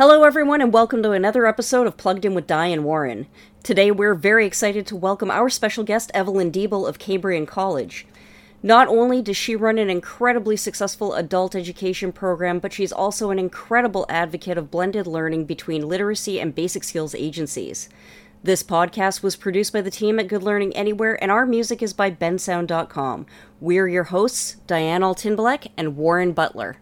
Hello, everyone, and welcome to another episode of Plugged In with Diane Warren. Today, we're very excited to welcome our special guest, Evelyn Diebel of Cambrian College. Not only does she run an incredibly successful adult education program, but she's also an incredible advocate of blended learning between literacy and basic skills agencies. This podcast was produced by the team at Good Learning Anywhere, and our music is by bensound.com. We're your hosts, Diane Altinbalek and Warren Butler.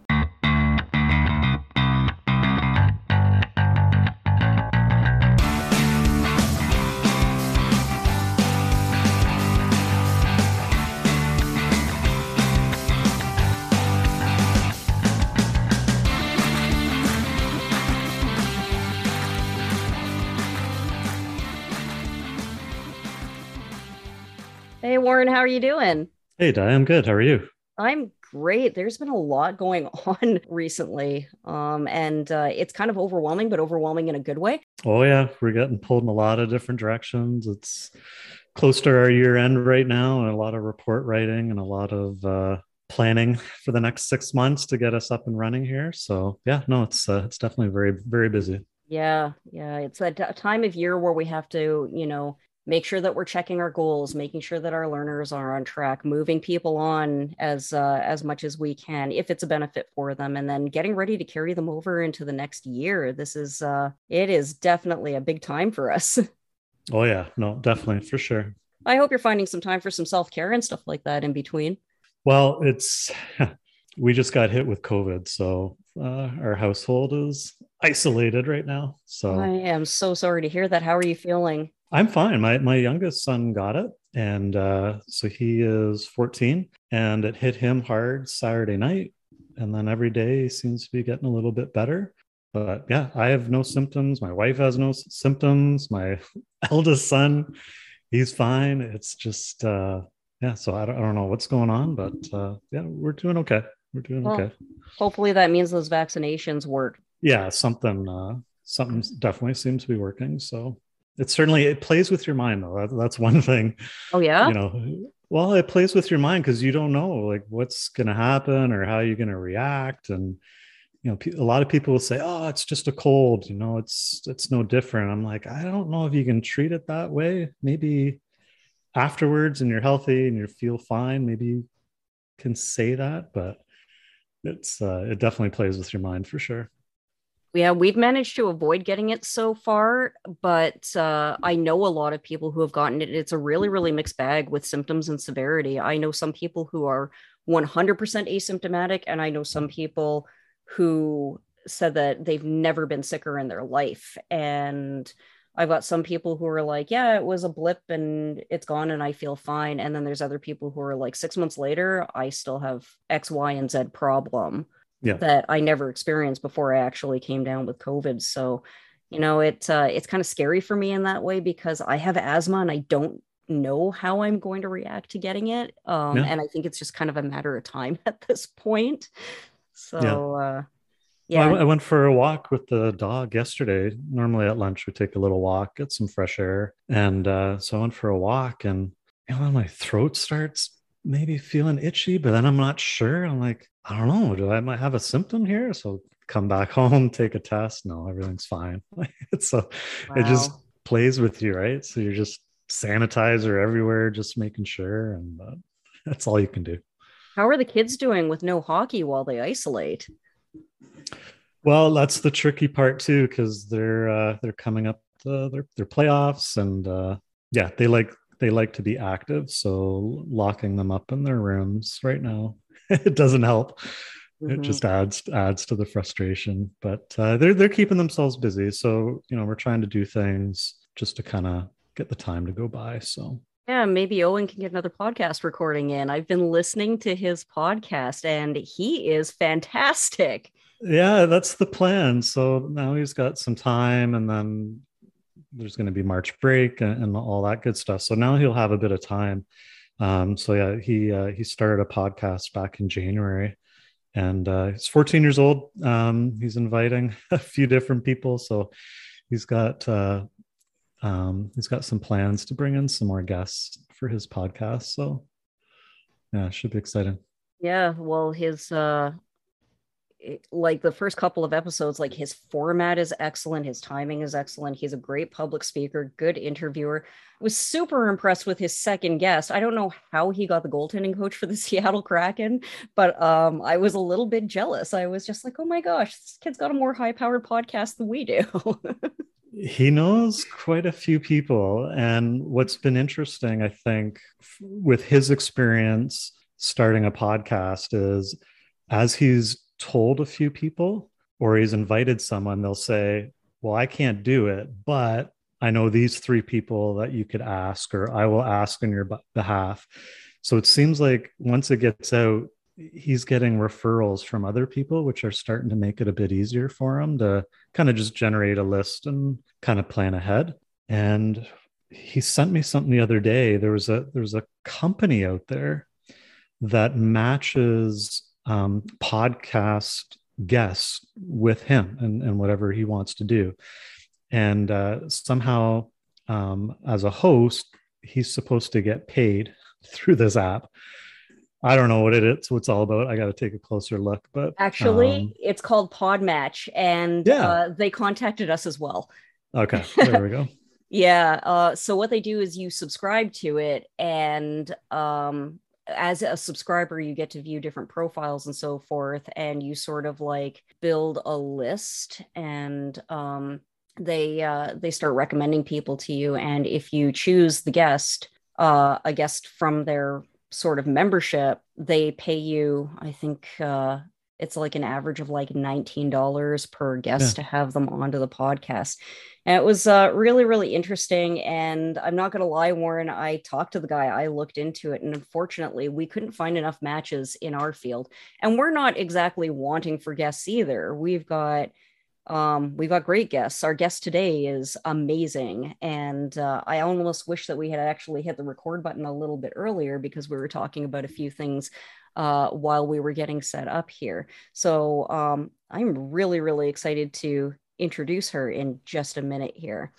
Warren, how are you doing? Hey, Di, I'm good. How are you? I'm great. There's been a lot going on recently, um, and uh, it's kind of overwhelming, but overwhelming in a good way. Oh yeah, we're getting pulled in a lot of different directions. It's close to our year end right now, and a lot of report writing and a lot of uh, planning for the next six months to get us up and running here. So yeah, no, it's uh, it's definitely very very busy. Yeah, yeah, it's that time of year where we have to, you know, make sure that we're checking our goals making sure that our learners are on track moving people on as uh, as much as we can if it's a benefit for them and then getting ready to carry them over into the next year. This is uh it is definitely a big time for us. Oh yeah. No definitely for sure. I hope you're finding some time for some self-care and stuff like that in between. Well it's we just got hit with covid so uh, our household is isolated right now so i am so sorry to hear that. How are you feeling I'm fine. My my youngest son got it, and uh, so he is 14, and it hit him hard Saturday night, and then every day seems to be getting a little bit better. But yeah, I have no symptoms. My wife has no symptoms. My eldest son, he's fine. It's just uh, yeah. So I don't, I don't know what's going on, but uh, yeah, we're doing okay. We're doing well, okay. Hopefully that means those vaccinations work. Yeah, something uh, something definitely seems to be working. So it certainly it plays with your mind though. That, that's one thing oh yeah? you know. Well it plays with your mind because you don't know like what's going to happen or how you're going to react. And you know a lot of people will say oh it's just a cold you know it's it's no different. I'm like i don't know if you can treat it that way. Maybe afterwards and you're healthy and you feel fine maybe you can say that. But it's uh, it definitely plays with your mind for sure yeah, we've managed to avoid getting it so far, but uh, I know a lot of people who have gotten it. It's a really, really mixed bag with symptoms and severity. I know some people who are 100% asymptomatic, and I know some people who said that they've never been sicker in their life. And I've got some people who are like, yeah, it was a blip and it's gone and I feel fine. And then there's other people who are like, six months later, I still have X, Y, and Z problem yeah. that I never experienced before I actually came down with COVID. So, you know, it uh, it's kind of scary for me in that way because I have asthma and I don't know how I'm going to react to getting it. Um, yeah. And I think it's just kind of a matter of time at this point. So, yeah. Uh, yeah. Well, I, I went for a walk with the dog yesterday. Normally at lunch, we take a little walk, get some fresh air. And uh, so I went for a walk and you know, my throat starts maybe feeling itchy, but then I'm not sure. I'm like, I don't know. Do I might have a symptom here? So come back home, take a test. No, everything's fine. so wow. it just plays with you, right? So you're just sanitizer everywhere, just making sure, and uh, that's all you can do. How are the kids doing with no hockey while they isolate? Well, that's the tricky part too, because they're uh, they're coming up to their their playoffs, and uh, yeah, they like they like to be active. So locking them up in their rooms right now it doesn't help. Mm-hmm. It just adds adds to the frustration. But uh, they're they're keeping themselves busy, so you know we're trying to do things just to kind of get the time to go by. So yeah, maybe Owen can get another podcast recording in. I've been listening to his podcast, and he is fantastic. Yeah, that's the plan. So now he's got some time, and then there's going to be March break and, and all that good stuff. So now he'll have a bit of time um, so yeah, he uh, he started a podcast back in January, and uh, he's 14 years old. Um, he's inviting a few different people, so he's got uh, um, he's got some plans to bring in some more guests for his podcast. So yeah, should be exciting. Yeah, well, his uh, like the first couple of episodes like his format is excellent his timing is excellent he's a great public speaker good interviewer. Was super impressed with his second guest. I don't know how he got the goaltending coach for the seattle kraken but um i was a little bit jealous. I was just like oh my gosh this kid's got a more high powered podcast than we do. He knows quite a few people and what's been interesting i think with his experience starting a podcast is as he's told a few people or he's invited someone, they'll say, Well, I can't do it, but I know these three people that you could ask, or I will ask on your behalf. So it seems like once it gets out, he's getting referrals from other people, which are starting to make it a bit easier for him to kind of just generate a list and kind of plan ahead. And he sent me something the other day. There was a there was a company out there that matches um, podcast guests with him and, and whatever he wants to do. And uh, somehow, um, as a host, he's supposed to get paid through this app. I don't know what it is, what it's all about. I got to take a closer look. But actually, um, it's called Podmatch, and yeah. uh, they contacted us as well. Okay, there we go. yeah. Uh, so what they do is you subscribe to it, and um, as a subscriber you get to view different profiles and so forth and you sort of like build a list and um, they uh, they start recommending people to you and if you choose the guest uh, a guest from their sort of membership they pay you i think uh, it's like an average of like $19 per guest yeah. to have them onto the podcast and it was uh, really, really interesting. And I'm not going to lie, Warren, I talked to the guy, I looked into it, and unfortunately, we couldn't find enough matches in our field. And we're not exactly wanting for guests either. We've got um, we've got great guests. Our guest today is amazing. And uh, I almost wish that we had actually hit the record button a little bit earlier because we were talking about a few things uh, while we were getting set up here. So um, I'm really, really excited to introduce her in just a minute here.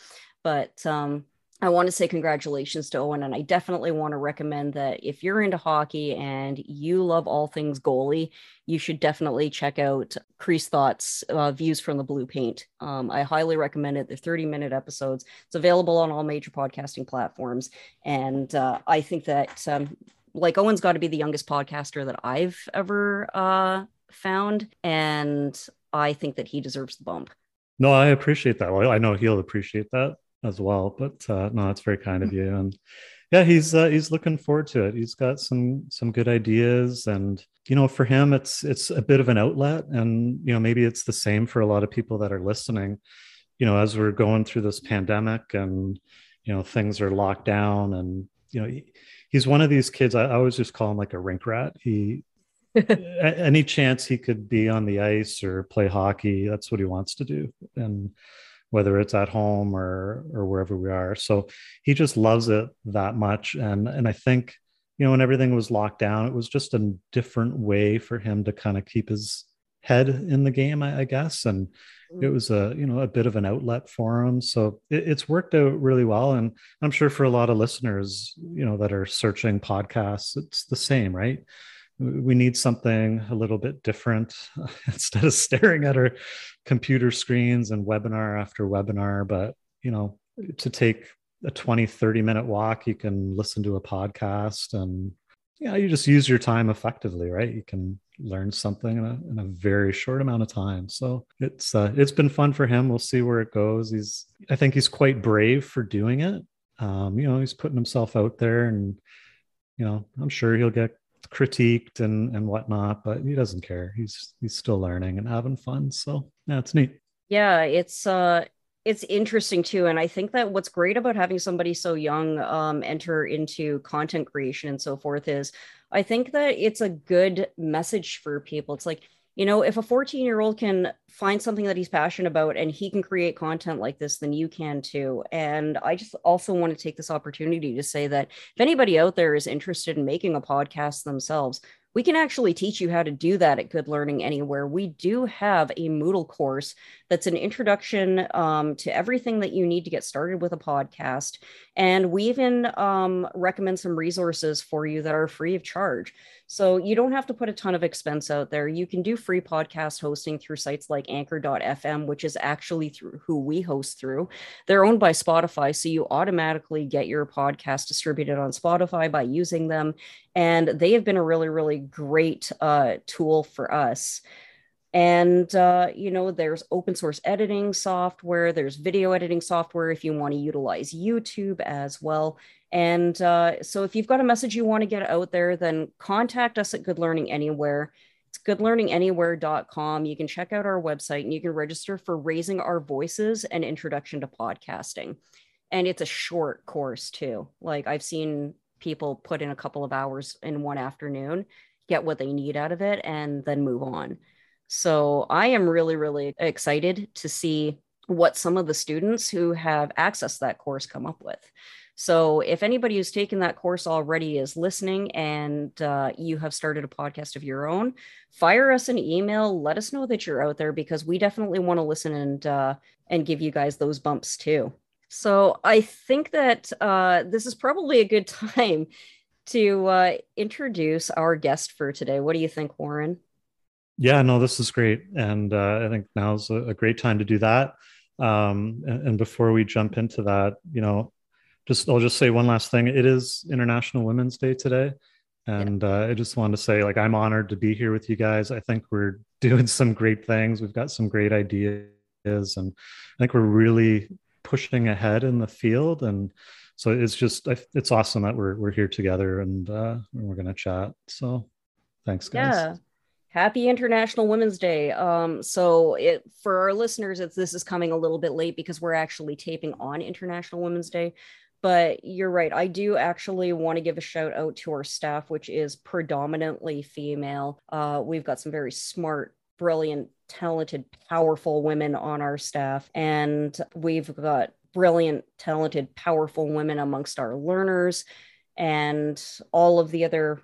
But um, I want to say congratulations to Owen, and I definitely want to recommend that if you're into hockey and you love all things goalie, you should definitely check out Crease Thoughts uh, Views from the Blue Paint. Um, I highly recommend it. They're 30 minute episodes. It's available on all major podcasting platforms, and uh, I think that um, like Owen's got to be the youngest podcaster that I've ever uh, found, and I think that he deserves the bump. No, I appreciate that. Well, I know he'll appreciate that as well. But uh, no, that's very kind of you. And yeah, he's uh, he's looking forward to it. He's got some some good ideas, and you know, for him, it's it's a bit of an outlet. And you know, maybe it's the same for a lot of people that are listening. You know, as we're going through this pandemic, and you know, things are locked down, and you know, he's one of these kids. I, I always just call him like a rink rat. He any chance he could be on the ice or play hockey, that's what he wants to do. And whether it's at home or or wherever we are. So he just loves it that much. And and I think, you know, when everything was locked down, it was just a different way for him to kind of keep his head in the game, I, I guess. And it mm. was a you know a bit of an outlet for him so it, it's worked out really well and i'm sure for a lot of listeners you know that are searching podcasts it's the same right we need something a little bit different instead of staring at our computer screens and webinar after webinar but you know to take a 20 30 minute walk you can listen to a podcast and yeah you just use your time effectively right you can learn something in a, in a very short amount of time so it's uh, it's been fun for him we'll see where it goes he's i think he's quite brave for doing it um, you know he's putting himself out there and you know i'm sure he'll get critiqued and and whatnot, but he doesn't care. He's he's still learning and having fun. So yeah, it's neat. Yeah, it's uh it's interesting too and i think that what's great about having somebody so young um, enter into content creation and so forth is i think that it's a good message for people. It's like you know if a 14 year old can find something that he's passionate about and he can create content like this then you can too. And i just also want to take this opportunity to say that if anybody out there is interested in making a podcast themselves we can actually teach you how to do that at Good Learning Anywhere. We do have a Moodle course that's an introduction um, to everything that you need to get started with a podcast. And we even um, recommend some resources for you that are free of charge. So you don't have to put a ton of expense out there. You can do free podcast hosting through sites like anchor.fm, which is actually through who we host through. They're owned by Spotify. So you automatically get your podcast distributed on Spotify by using them. And they have been a really, really great uh, tool for us and uh, you know there's open source editing software there's video editing software if you want to utilize youtube as well and uh, so if you've got a message you want to get out there, then contact us at Good Learning Anywhere. It's goodlearninganywhere.com. You can check out our website and you can register for Raising Our Voices and Introduction to Podcasting. And it's a short course too. Like I've seen people put in a couple of hours in one afternoon, get what they need out of it, and then move on. So I am really, really excited to see what some of the students who have accessed that course come up with. So, if anybody who's taken that course already is listening and uh, you have started a podcast of your own, fire us an email. Let us know that you're out there because we definitely want to listen and uh, and give you guys those bumps too. So, I think that uh, this is probably a good time to uh, introduce our guest for today. What do you think, Warren? Yeah, no, this is great, and uh, I think now's a, a great time to do that. Um, and, and before we jump into that, you know, just I'll just say one last thing. It is International Women's Day today. And uh, I just wanted to say, like, I'm honored to be here with you guys. I think we're doing some great things. We've got some great ideas, and I think we're really pushing ahead in the field. And so it's just, it's awesome that we're we're here together and uh, we're to chat. So, thanks, guys. Yeah happy international women's day um so it for our listeners it's this is coming a little bit late because we're actually taping on international women's day but you're right. I do actually want to give a shout out to our staff, which is predominantly female. Uh, we've got some very smart, brilliant, talented, powerful women on our staff, and we've got brilliant, talented, powerful women amongst our learners, and all of the other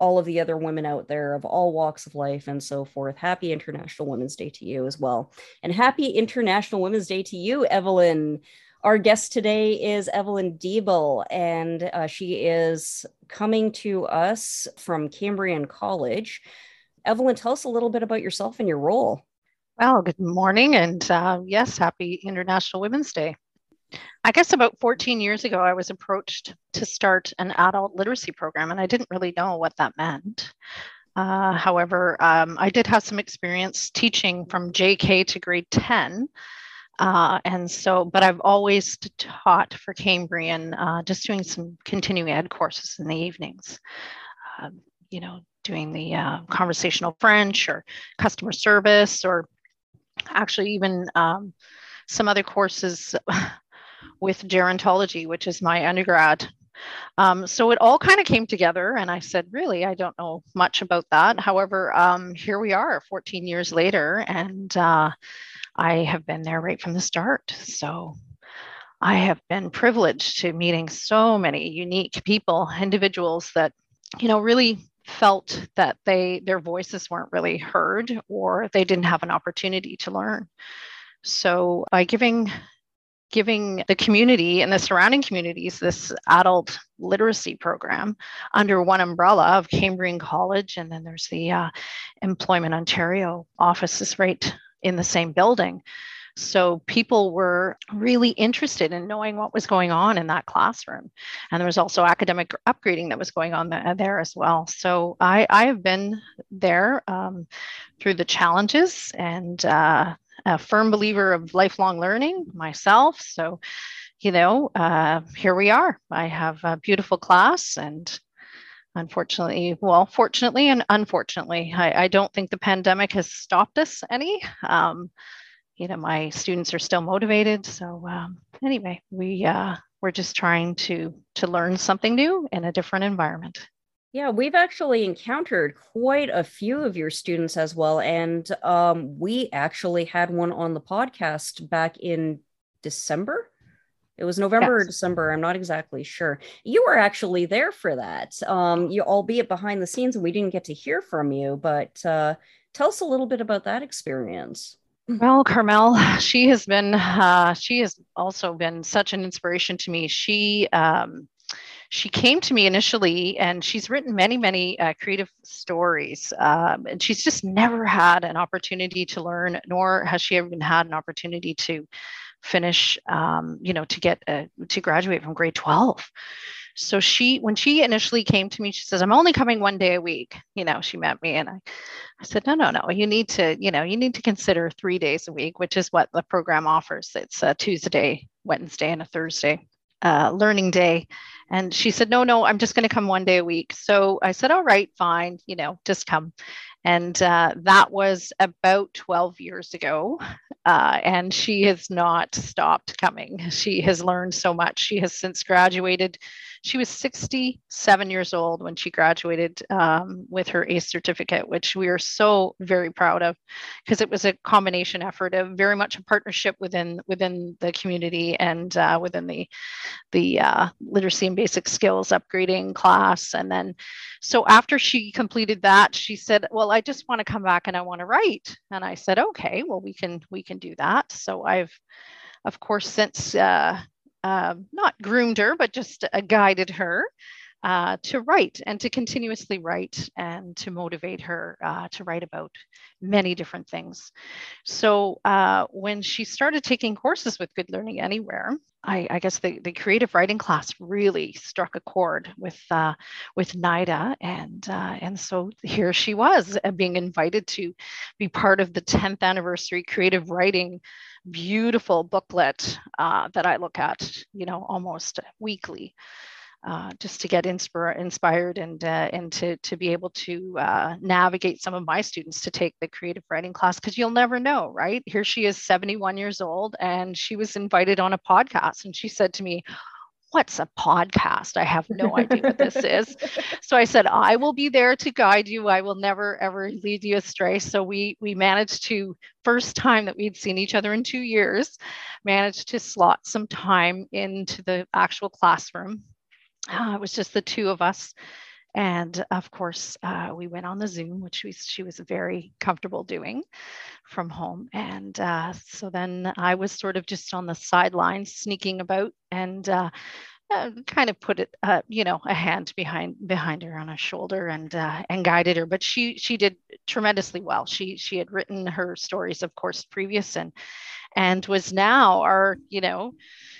all of the other women out there of all walks of life and so forth. Happy International Women's Day to you as well. And happy International Women's Day to you, Evelyn. Our guest today is Evelyn Diebel, and uh, she is coming to us from Cambrian College. Evelyn, tell us a little bit about yourself and your role. Well, good morning, and uh, yes, happy International Women's Day. I guess about 14 years ago, I was approached to start an adult literacy program, and I didn't really know what that meant. Uh, however, um, I did have some experience teaching from JK to grade 10 uh, and so, but I've always taught for Cambrian, uh, just doing some continuing ed courses in the evenings. Uh, you know, doing the uh, conversational French or customer service, or actually even um, some other courses with gerontology, which is my undergrad. Um, so it all kind of came together, and I said, really, I don't know much about that. However, um, here we are 14 years later, and uh, I have been there right from the start. So I have been privileged to meeting so many unique people, individuals that, you know, really felt that they their voices weren't really heard or they didn't have an opportunity to learn. So by giving giving the community and the surrounding communities this adult literacy program under one umbrella of Cambrian College, and then there's the uh, Employment Ontario offices right in the same building. So people were really interested in knowing what was going on in that classroom. And there was also academic upgrading that was going on there as well. So I, I have been there um, through the challenges and uh, a firm believer of lifelong learning myself. So, you know, uh, here we are. I have a beautiful class and unfortunately well fortunately and unfortunately I, I, don't think the pandemic has stopped us any um, you know my students are still motivated so um, anyway we uh, we're just trying to to learn something new in a different environment yeah we've actually encountered quite a few of your students as well and um, we actually had one on the podcast back in december it was November yes. or December. I'm not exactly sure. You were actually there for that. Um, you albeit behind the scenes, and we didn't get to hear from you. But uh, tell us a little bit about that experience. Well, Carmel, she has been. Uh, she has also been such an inspiration to me. She. Um, she came to me initially and she's written many many uh, creative stories um, and she's just never had an opportunity to learn nor has she even had an opportunity to finish um, you know to get a, to graduate from grade 12 so she when she initially came to me she says i'm only coming one day a week you know she met me and i i said no no no you need to you know you need to consider three days a week which is what the program offers. It's a tuesday wednesday and a thursday uh, learning day. And she said no no i'm just going to come one day a week. So i said all right fine you know just come. And uh, that was about 12 years ago uh, and she has not stopped coming. She has learned so much. She has since graduated she was 67 years old when she graduated um, with her ACE certificate, which we are so very proud of because it was a combination effort of very much a partnership within within the community and uh, within the the uh, literacy and basic skills upgrading class. And then, so after she completed that, she said, "Well, I just want to come back and I want to write." And I said, "Okay, well, we can we can do that." So I've of course, since uh, uh, not groomed her, but just uh, guided her uh, to write and to continuously write and to motivate her uh, to write about many different things. So uh, when she started taking courses with Good Learning Anywhere, I, I, guess the, the creative writing class really struck a chord with with NIDA, and and so here she was being invited to be part of the 10th anniversary creative writing beautiful booklet uh, that I look at, you know, almost weekly. Uh, just to get inspire, inspired and uh, and to to be able to uh, navigate some of my students to take the creative writing class because you'll never know, right? Here she is, 71 years old, and she was invited on a podcast, and she said to me, what's a podcast? I have no idea what this is. So I said, I will be there to guide you. I will never ever lead you astray. So we we managed to first time that we'd seen each other in two years, managed to slot some time into the actual classroom. Uh, it was just the two of us. And of course, uh, we went on the Zoom, which we, she was very comfortable doing from home. And uh, so then I was sort of just on the sidelines, sneaking about and uh, uh kind of put it, uh, you know, a hand behind behind her on her shoulder and uh, and guided her. But she she did tremendously well. She she had written her stories, of course, previous and and was now our, you know,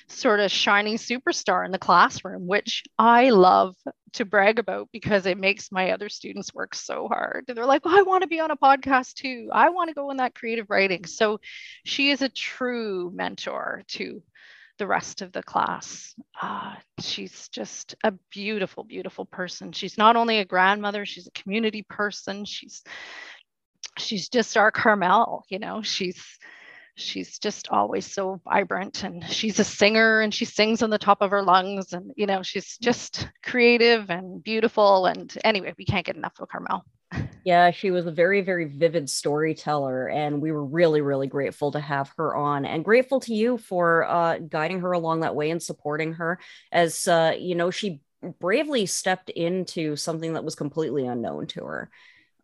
sort of shining superstar in the classroom, which I love to brag about because it makes my other students work so hard. They're like, oh, I want to be on a podcast too. I want to go in that creative writing. So she is a true mentor to the rest of the class. Uh, she's just a beautiful, beautiful person. She's not only a grandmother, she's a community person. She's she's just our Carmel, you know, she's she's just always so vibrant and she's a singer and she sings on the top of her lungs and you know she's just creative and beautiful and anyway we can't get enough of carmel yeah she was a very very vivid storyteller and we were really really grateful to have her on and grateful to you for uh, guiding her along that way and supporting her as uh, you know she bravely stepped into something that was completely unknown to her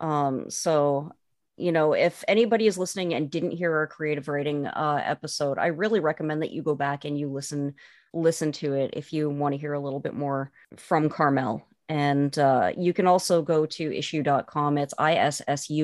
um, so you know, if anybody is listening and didn't hear our creative writing uh, episode, I really recommend that you go back and you listen listen to it if you want to hear a little bit more from Carmel. And uh, you can also go to issuu.com. It's issuu.com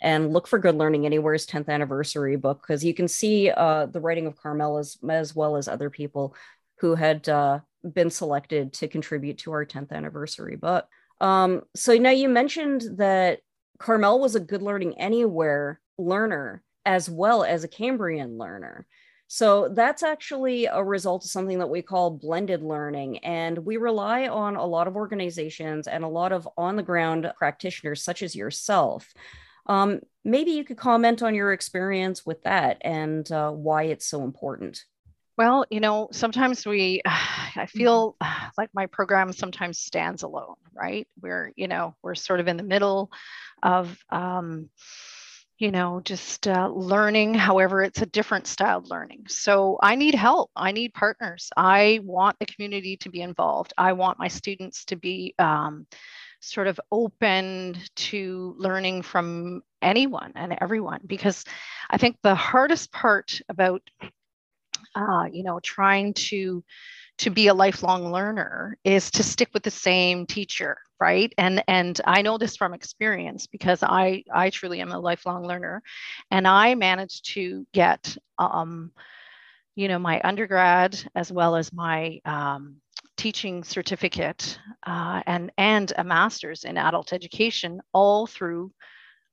and look for Good Learning Anywhere's 10th anniversary book because you can see uh, the writing of Carmel as, as well as other people who had uh, been selected to contribute to our 10th anniversary book. Um, so now you mentioned that Carmel was a good learning anywhere learner as well as a Cambrian learner. So that's actually a result of something that we call blended learning. And we rely on a lot of organizations and a lot of on the ground practitioners, such as yourself. Um, maybe you could comment on your experience with that and uh, why it's so important. Well, you know, sometimes we, I feel like my program sometimes stands alone, right? We're, you know, we're sort of in the middle of, um, you know, just uh, learning. However, it's a different styled learning. So I need help. I need partners. I want the community to be involved. I want my students to be um, sort of open to learning from anyone and everyone because I think the hardest part about uh, you know, trying to to be a lifelong learner is to stick with the same teacher right? And and i know this from experience because i i truly am a lifelong learner. And i managed to get um you know my undergrad as well as my um, teaching certificate uh, and and a master's in adult education all through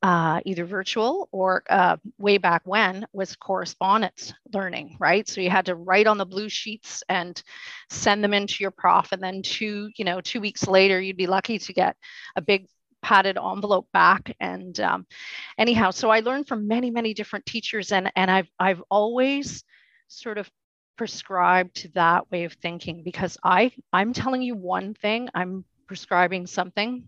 uh, either virtual or uh, way back when was correspondence learning, right? So you had to write on the blue sheets and send them into your prof, and then two, you know, two weeks later, you'd be lucky to get a big padded envelope back. And um, anyhow, so I learned from many, many different teachers, and and I've I've always sort of prescribed to that way of thinking because I I'm telling you one thing, I'm prescribing something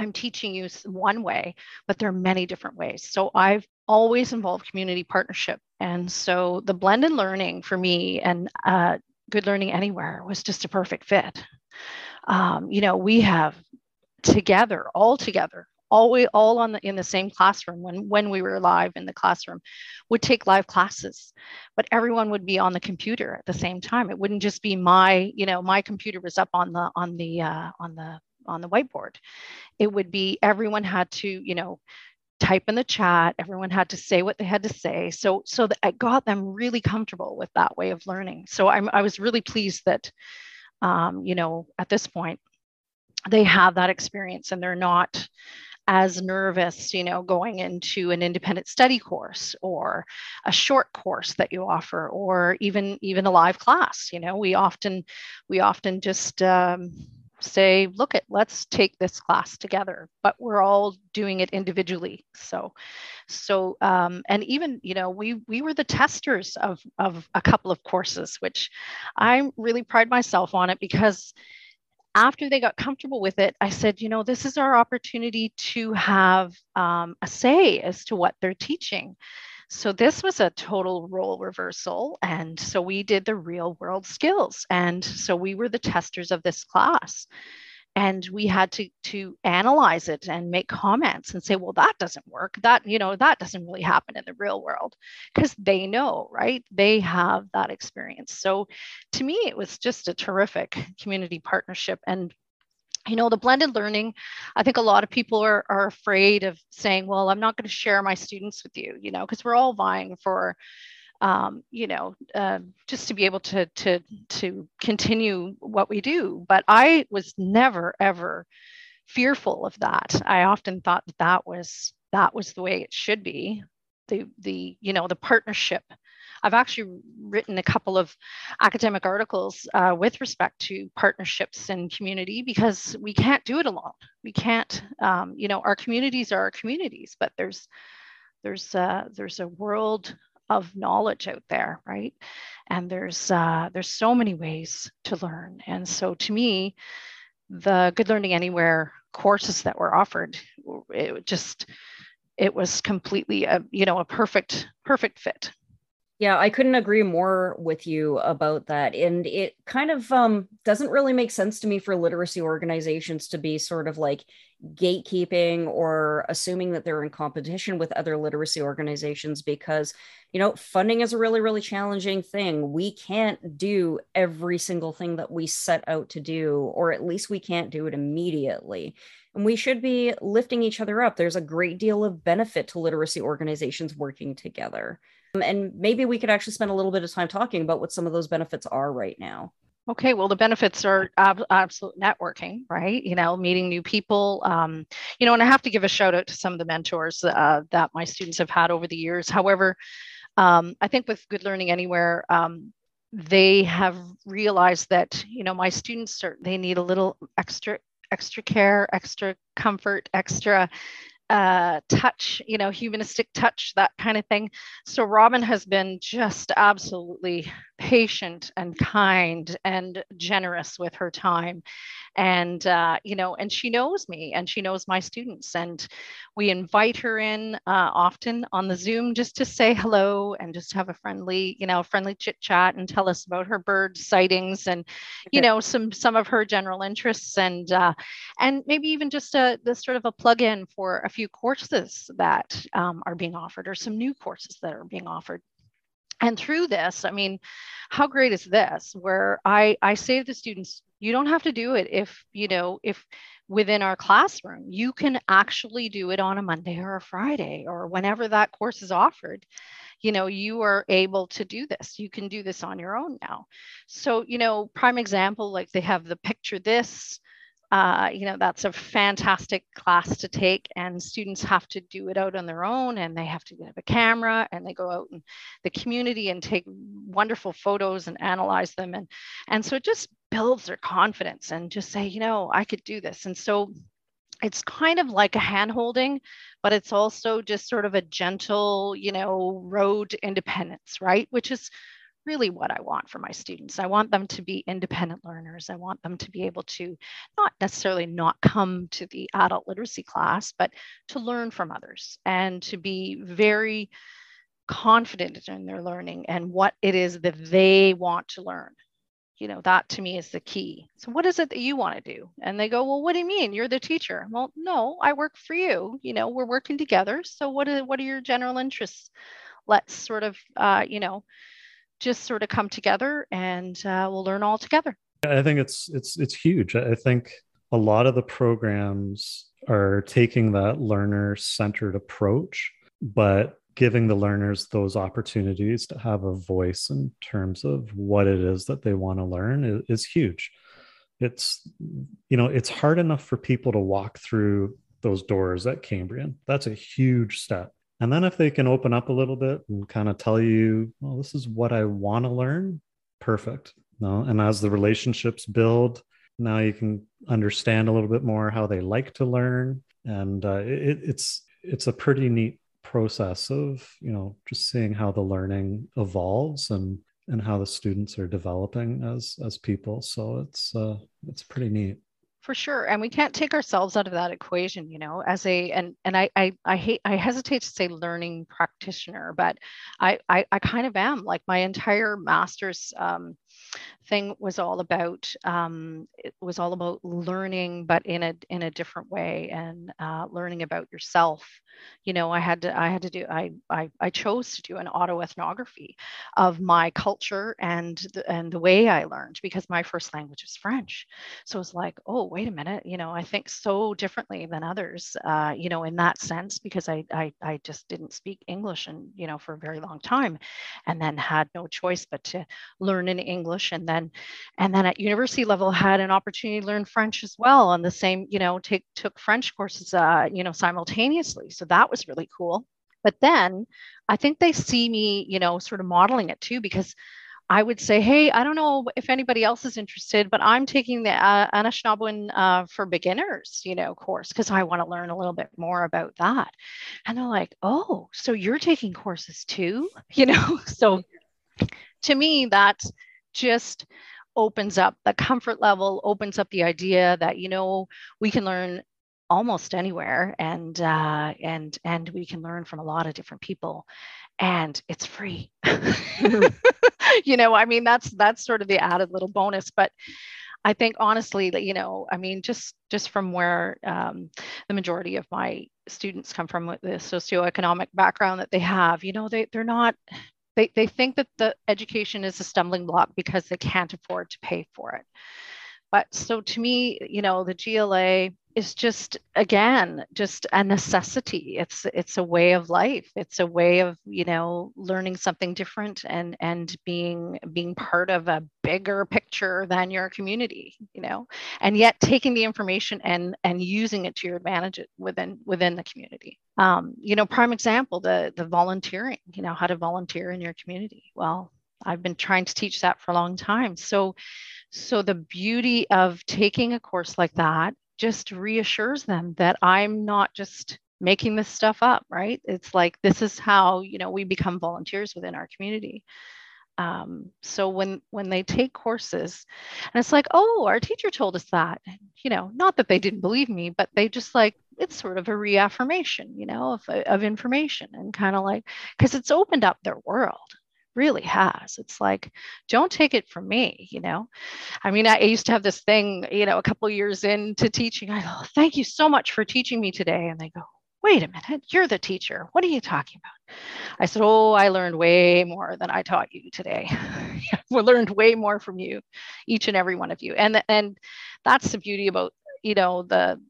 I'm teaching you one way, but there are many different ways. So I've always involved community partnership. And so the blended learning for me and uh, Good Learning Anywhere was just a perfect fit. Um, you know, we have together, all together, all we all on the in the same classroom when when we were live in the classroom would take live classes but everyone would be on the computer at the same time it wouldn't just be my you know my computer was up on the on the uh, on the on the whiteboard. It would be everyone had to, you know, type in the chat. Everyone had to say what they had to say. So so that i got them really comfortable with that way of learning. So I'm, i was really pleased that um, you know at this point they have that experience and they're not as nervous you know going into an independent study course or a short course that you offer or even even a live class. You know we often we often just um, say, look at, let's take this class together, but we're all doing it individually. So, so, um, and even, you know, we, we were the testers of, of a couple of courses, which I really pride myself on it because after they got comfortable with it, I said, you know, this is our opportunity to have um, a say as to what they're teaching. So this was a total role reversal. And so we did the real world skills. And so we were the testers of this class. And we had to, to analyze it and make comments and say, well, that doesn't work. That, you know, that doesn't really happen in the real world because they know, right? They have that experience. So to me, it was just a terrific community partnership. And you know the blended learning i think a lot of people are, are afraid of saying well i'm not going to share my students with you you know because we're all vying for um, you know uh, just to be able to to to continue what we do. But i was never ever fearful of that. I often thought that that was that was the way it should be. The the you know the partnership I've actually written a couple of academic articles uh, with respect to partnerships and community because we can't do it alone. We can't, um, you know, our communities are our communities, but there's there's uh, there's a world of knowledge out there, right? And there's uh, there's so many ways to learn. And so to me, the Good Learning Anywhere courses that were offered, it just it was completely a you know a perfect perfect fit yeah, I couldn't agree more with you about that. And it kind of um, doesn't really make sense to me for literacy organizations to be sort of like gatekeeping or assuming that they're in competition with other literacy organizations because, you know, funding is a really, really challenging thing. We can't do every single thing that we set out to do, or at least we can't do it immediately and we should be lifting each other up. There's a great deal of benefit to literacy organizations working together. Um, and maybe we could actually spend a little bit of time talking about what some of those benefits are right now. Okay, well, the benefits are ab- absolute networking, right? You know, meeting new people. Um, you know, and I have to give a shout out to some of the mentors uh, that my students have had over the years. However, um, I think with Good Learning Anywhere, um, they have realized that you know my students are they need a little extra extra care, extra comfort, extra uh, touch, you know, humanistic touch, that kind of thing. So Robin has been just absolutely patient and kind and generous with her time. And uh, you know and she knows me and she knows my students. And we invite her in uh, often on the zoom just to say hello and just have a friendly you know friendly chit chat and tell us about her bird sightings and you know some some of her general interests. And uh, and maybe even just a this sort of a plug-in for a few courses that um, are being offered or some new courses that are being offered. And through this i mean how great is this? Where i i say to the students you don't have to do it if you know if within our classroom. You can actually do it on a monday or a friday or whenever that course is offered. You know you are able to do this. You can do this on your own now. So you know prime example like they have the picture this uh, you know that's a fantastic class to take and students have to do it out on their own and they have to have a camera and they go out in the community and take wonderful photos and analyze them and and so it just builds their confidence and just say you know i could do this. And so it's kind of like a hand holding but it's also just sort of a gentle you know road to independence right? Which is really what I want for my students. I want them to be independent learners. I want them to be able to not necessarily not come to the adult literacy class, but to learn from others and to be very confident in their learning and what it is that they want to learn. You know, that to me is the key. So, what is it that you want to do? And they go, Well, what do you mean? You're the teacher. Well, no, I work for you. You know, we're working together. So, what are, what are your general interests? Let's sort of, uh, you know, just sort of come together and uh, we'll learn all together. I think it's it's it's huge. I think a lot of the programs are taking that learner centered approach, but giving the learners those opportunities to have a voice in terms of what it is that they want to learn is, is huge. It's you know it's hard enough for people to walk through those doors at Cambrian. That's a huge step and then if they can open up a little bit and kind of tell you, well, this is what I want to learn, perfect. No, and as the relationships build, now you can understand a little bit more how they like to learn, and uh, it, it's it's a pretty neat process of you know just seeing how the learning evolves and and how the students are developing as as people. So it's uh, it's pretty neat for sure and we can't take ourselves out of that equation you know as a and and i i, I hate i hesitate to say learning practitioner but i i, I kind of am like my entire master's um, thing was all about um, it was all about learning but in a in a different way and uh, learning about yourself. You know i had to i had to do i i, I chose to do an autoethnography of my culture and the, and the way i learned because my first language is french. So it's like oh wait a minute you know i think so differently than others uh, you know in that sense because I, I i just didn't speak english and you know for a very long time and then had no choice but to learn in english and then and then at university level had an opportunity to learn french as well on the same you know take took french courses uh, you know simultaneously so that was really cool but then i think they see me you know sort of modeling it too because I would say, hey, I don't know if anybody else is interested, but I'm taking the uh, Anishinaabe uh, for beginners, you know, course because I want to learn a little bit more about that. And they're like, oh, so you're taking courses too, you know? So to me, that's just opens up the comfort level, opens up the idea that, you know, we can learn almost anywhere and uh, and and we can learn from a lot of different people and it's free. You know i mean that's that's sort of the added little bonus but i think honestly that you know i mean just just from where um, the majority of my students come from with the socioeconomic background that they have you know they, they're not they, they think that the education is a stumbling block because they can't afford to pay for it. But so to me, you know, the GLA is just again just a necessity. It's it's a way of life. It's a way of you know learning something different and and being being part of a bigger picture than your community you know and yet taking the information and and using it to your advantage within within the community. Um, you know prime example the the volunteering you know how to volunteer in your community. Well i've been trying to teach that for a long time. So so the beauty of taking a course like that just reassures them that I'm not just making this stuff up, right? It's like this is how you know we become volunteers within our community. Um, so when when they take courses, and it's like, oh, our teacher told us that, you know, not that they didn't believe me, but they just like it's sort of a reaffirmation, you know, of of information and kind of like because it's opened up their world really has. It's like, don't take it from me, you know. I mean, I, used to have this thing, you know, a couple years into teaching. I go, thank you so much for teaching me today. And they go, wait a minute, you're the teacher. What are you talking about? I said, oh, I learned way more than I taught you today. we learned way more from you, each and every one of you. And, and that's the beauty about, you know, the,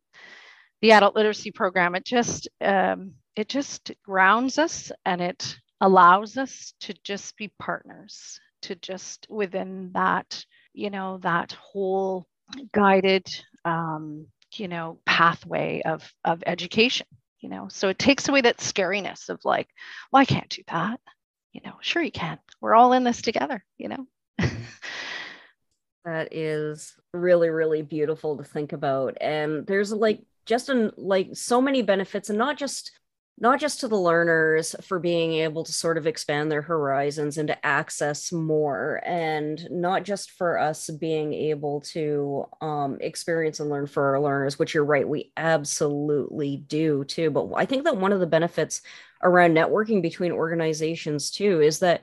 the adult literacy program. It just, um, it just grounds us and it allows us to just be partners, to just within that, you know, that whole guided, um, you know, pathway of, of education you know? So it takes away that scariness of like well i can't do that. You know sure you can. We're all in this together you know? That is really really beautiful to think about. And there's like just in like so many benefits and not just not just to the learners for being able to sort of expand their horizons and to access more and not just for us being able to um, experience and learn for our learners which you're right we absolutely do too. But i think that one of the benefits around networking between organizations too is that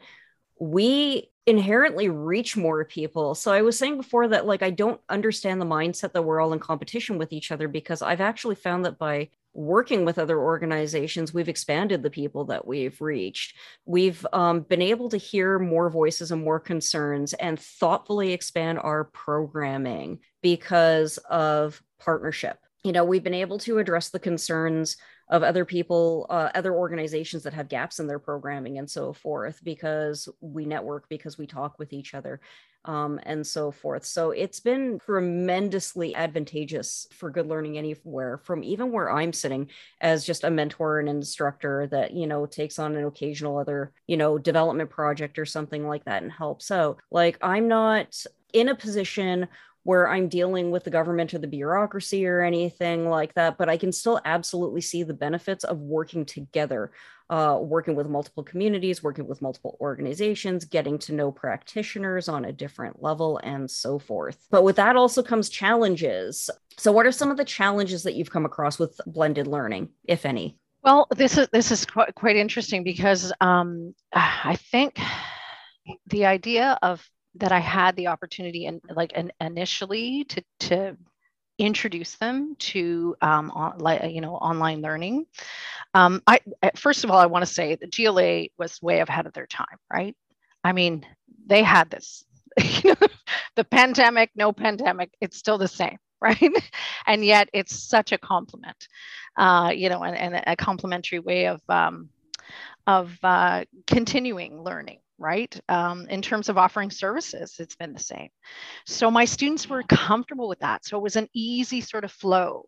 we inherently reach more people. So I was saying before that like I don't understand the mindset that we're all in competition with each other because I've actually found that by working with other organizations, we've expanded the people that we've reached. We've um, been able to hear more voices and more concerns and thoughtfully expand our programming because of partnership. You know, we've been able to address the concerns of other people, uh, other organizations that have gaps in their programming and so forth, because we network, because we talk with each other, um, and so forth. So it's been tremendously advantageous for good learning anywhere, from even where I'm sitting as just a mentor and instructor that, you know, takes on an occasional other, you know, development project or something like that and helps out. Like I'm not in a position where I'm dealing with the government or the bureaucracy or anything like that, but I can still absolutely see the benefits of working together, uh, working with multiple communities, working with multiple organizations, getting to know practitioners on a different level, and so forth. But with that also comes challenges. So, what are some of the challenges that you've come across with blended learning, if any? Well, this is this is quite, quite interesting because um, I think the idea of that I had the opportunity and like an, initially to to introduce them to um, on, like you know online learning. Um, I first of all I want to say the GLA was way ahead of their time, right? I mean they had this. You know, the pandemic, no pandemic, it's still the same right and yet it's such a compliment uh, you know and, and, a complementary way of um, of uh, continuing learning right? Um, in terms of offering services, it's been the same. So my students were comfortable with that. So it was an easy sort of flow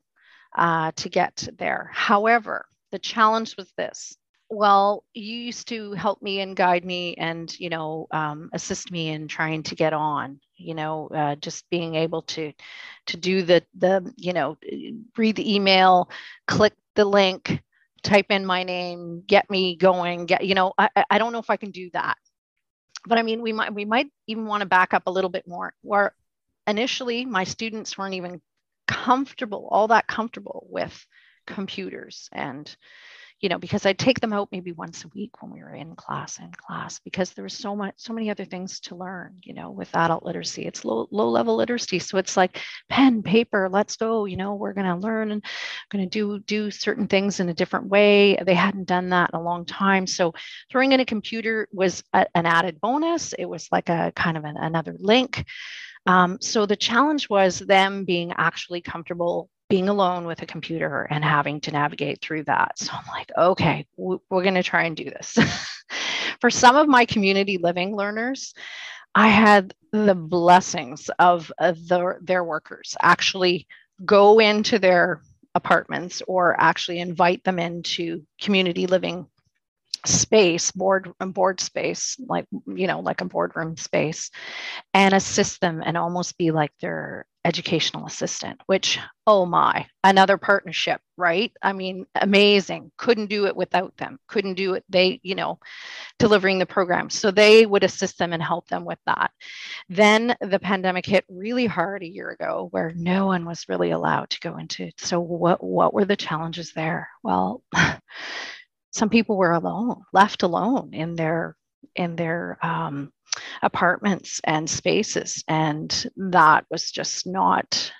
uh, to get there. However, the challenge was this. Well, you used to help me and guide me and, you know, um, assist me in trying to get on, you know, uh, just being able to, to do the, the, you know, read the email, click the link, type in my name, get me going, get, you know, I, I don't know if I can do that but I mean, we might we might even want to back up a little bit more. Where initially my students weren't even comfortable, all that comfortable with computers and you know, because I'd take them out maybe once a week when we were in class in class because there was so much, so many other things to learn, you know, with adult literacy. It's low, low level literacy. So it's like pen, paper, let's go, you know, we're gonna learn and gonna do do certain things in a different way. They hadn't done that in a long time. So throwing in a computer was a, an added bonus. It was like a kind of an, another link. Um, so the challenge was them being actually comfortable being alone with a computer and having to navigate through that. So I'm like, okay, we're going to try and do this. For some of my community living learners, I had the blessings of uh, the, their workers actually go into their apartments or actually invite them into community living space board board space like you know like a boardroom space and assist them and almost be like their educational assistant which oh my another partnership right? I mean amazing. Couldn't do it without them. Couldn't do it they you know delivering the program. So they would assist them and help them with that. Then the pandemic hit really hard a year ago where no one was really allowed to go into so what what were the challenges there? Well some people were alone, left alone in their in their um, apartments and spaces, and that was just not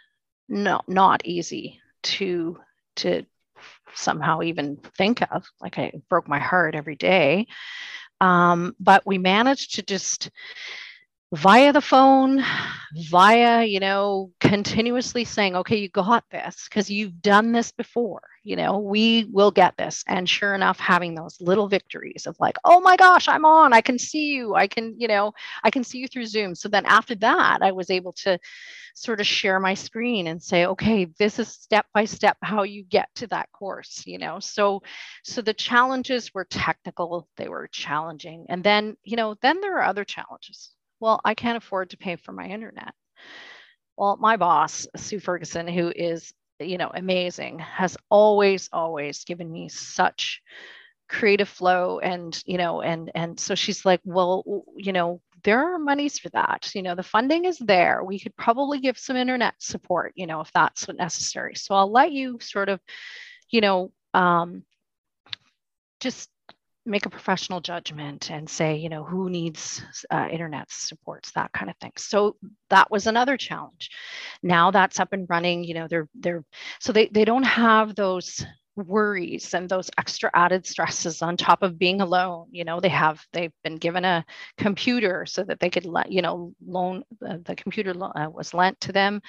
not not easy to to somehow even think of. Like I broke my heart every day. Um, but we managed to just via the phone, via, you know, continuously saying, okay, you got this because you've done this before, you know, we will get this. And sure enough, having those little victories of like, oh my gosh, I'm on, I can see you, I can, you know, I can see you through Zoom. So then after that, I was able to sort of share my screen and say, okay, this is step by step how you get to that course, you know. So so the challenges were technical, they were challenging. And then, you know, then there are other challenges well, I can't afford to pay for my internet. Well, my boss, Sue Ferguson, who is, you know, amazing, has always, always given me such creative flow and you know and and so she's like well you know there are monies for that. You know the funding is there. We could probably give some internet support you know if that's necessary. So i'll let you sort of you know um, just make a professional judgment and say, you know, who needs uh, internet supports, that kind of thing. So that was another challenge. Now that's up and running. You know, they're they're so they they don't have those worries and those extra added stresses on top of being alone you know they have they've been given a computer so that they could let you know loan uh, the computer uh, was lent to them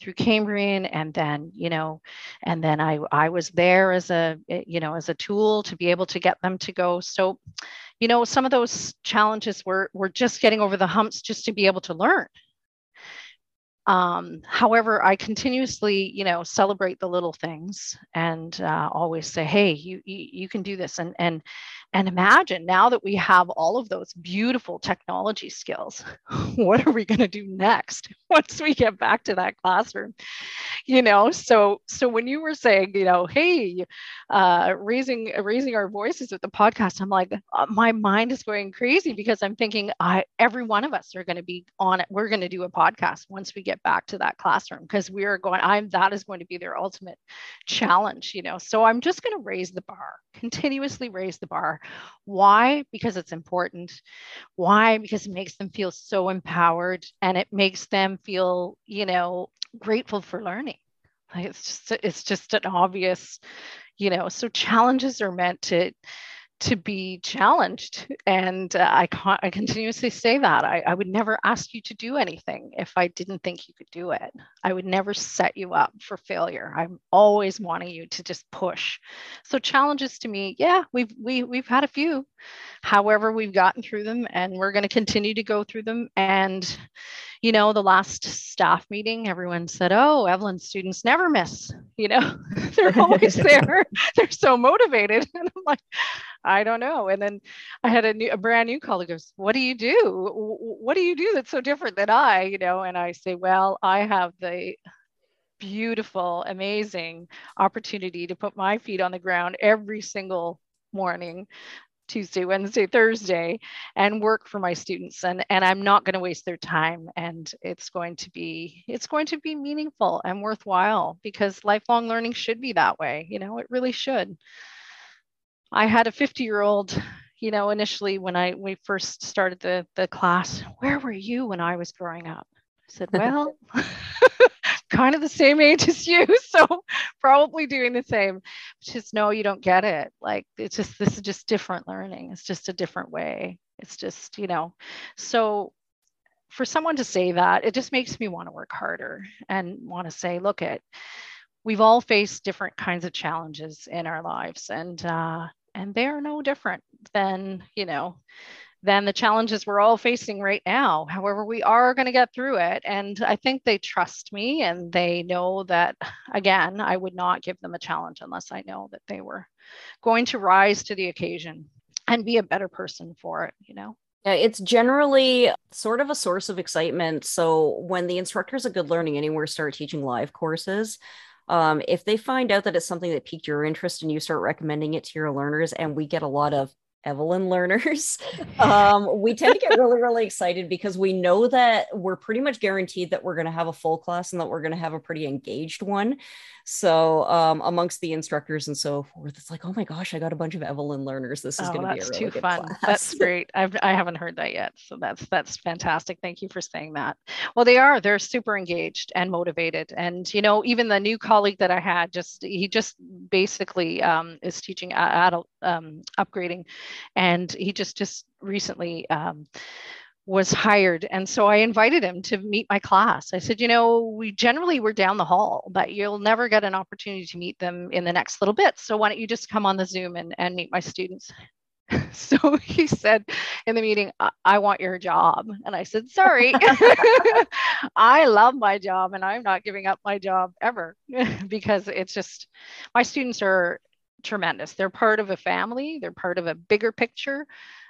through Cambrian and then you know and then I I was there as a eh, you know as a tool to be able to get them to go so you know some of those challenges were were just getting over the humps just to be able to learn um, however, I continuously, you know, celebrate the little things and uh, always say, "Hey, you, you you can do this." And and and imagine now that we have all of those beautiful technology skills, what are we going to do next once we get back to that classroom? You know, so so when you were saying, you know, hey, uh, raising raising our voices with the podcast, I'm like, uh, my mind is going crazy because I'm thinking, I every one of us are going to be on it. We're going to do a podcast once we get back to that classroom because we are going. I'm that is going to be their ultimate challenge. You know, so I'm just going to raise the bar, continuously raise the bar why? Because it's important. Why? Because it makes them feel so empowered and it makes them feel, you know, grateful for learning. Like it's just it's just an obvious, you know, so challenges are meant to to be challenged. And uh, I, con- I continuously say that. I, I would never ask you to do anything if I didn't think you could do it. I would never set you up for failure. I'm always wanting you to just push. So challenges to me, yeah, we've we, we've had a few. However, we've gotten through them and we're going to continue to go through them. And you know, the last staff meeting, everyone said, Oh, Evelyn students never miss, you know, they're always there. they're so motivated. And I'm like, I don't know. And then I had a new, a brand new colleague goes, what do you do? What do you do that's so different than I, you know? And I say, well, I have the beautiful, amazing opportunity to put my feet on the ground every single morning Tuesday, Wednesday, Thursday, and work for my students. And, and I'm not going to waste their time. And it's going to be it's going to be meaningful and worthwhile because lifelong learning should be that way. You know, it really should. I had a 50 year old, you know, initially when I we first started the the class, where were you when I was growing up? I said, well, kind of the same age as you, so probably doing the same. Just no, you don't get it. Like it's just this is just different learning. It's just a different way. It's just, you know, so for someone to say that, it just makes me want to work harder and want to say, look at we've all faced different kinds of challenges in our lives and uh, and they are no different than you know than the challenges we're all facing right now however we are going to get through it and i think they trust me and they know that again i would not give them a challenge unless i know that they were going to rise to the occasion and be a better person for it you know yeah, it's generally sort of a source of excitement. So when the instructors at Good Learning Anywhere start teaching live courses, um, if they find out that it's something that piqued your interest and you start recommending it to your learners and we get a lot of Evelyn learners, um, we tend to get really, really excited because we know that we're pretty much guaranteed that we're going to have a full class and that we're going to have a pretty engaged one. So, um, amongst the instructors and so forth, it's like, oh my gosh, I got a bunch of Evelyn learners. This is oh, going to be a really too good fun. Class. That's great. I've I haven't heard that yet, so that's that's fantastic. Thank you for saying that. Well, they are. They're super engaged and motivated, and you know, even the new colleague that I had, just he just basically um, is teaching adult um, upgrading and he just just recently um, was hired and so i invited him to meet my class i said you know we generally were down the hall but you'll never get an opportunity to meet them in the next little bit so why don't you just come on the zoom and, and meet my students so he said in the meeting I-, I want your job and i said sorry i love my job and i'm not giving up my job ever because it's just my students are tremendous. They're part of a family, they're part of a bigger picture.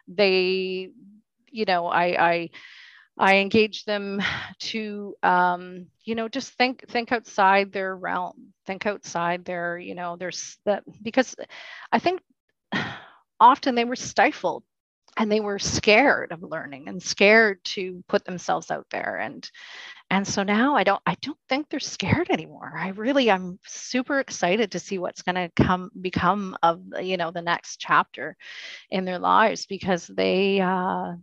They, you know, I, I, I engage them to, um, you know, just think think outside their realm, think outside their, you know, there's that because I think often they were stifled and they were scared of learning and scared to put themselves out there. And and so now i don't i don't think they're scared anymore. I really i'm super excited to see what's going to come become of you know the next chapter in their lives because they uh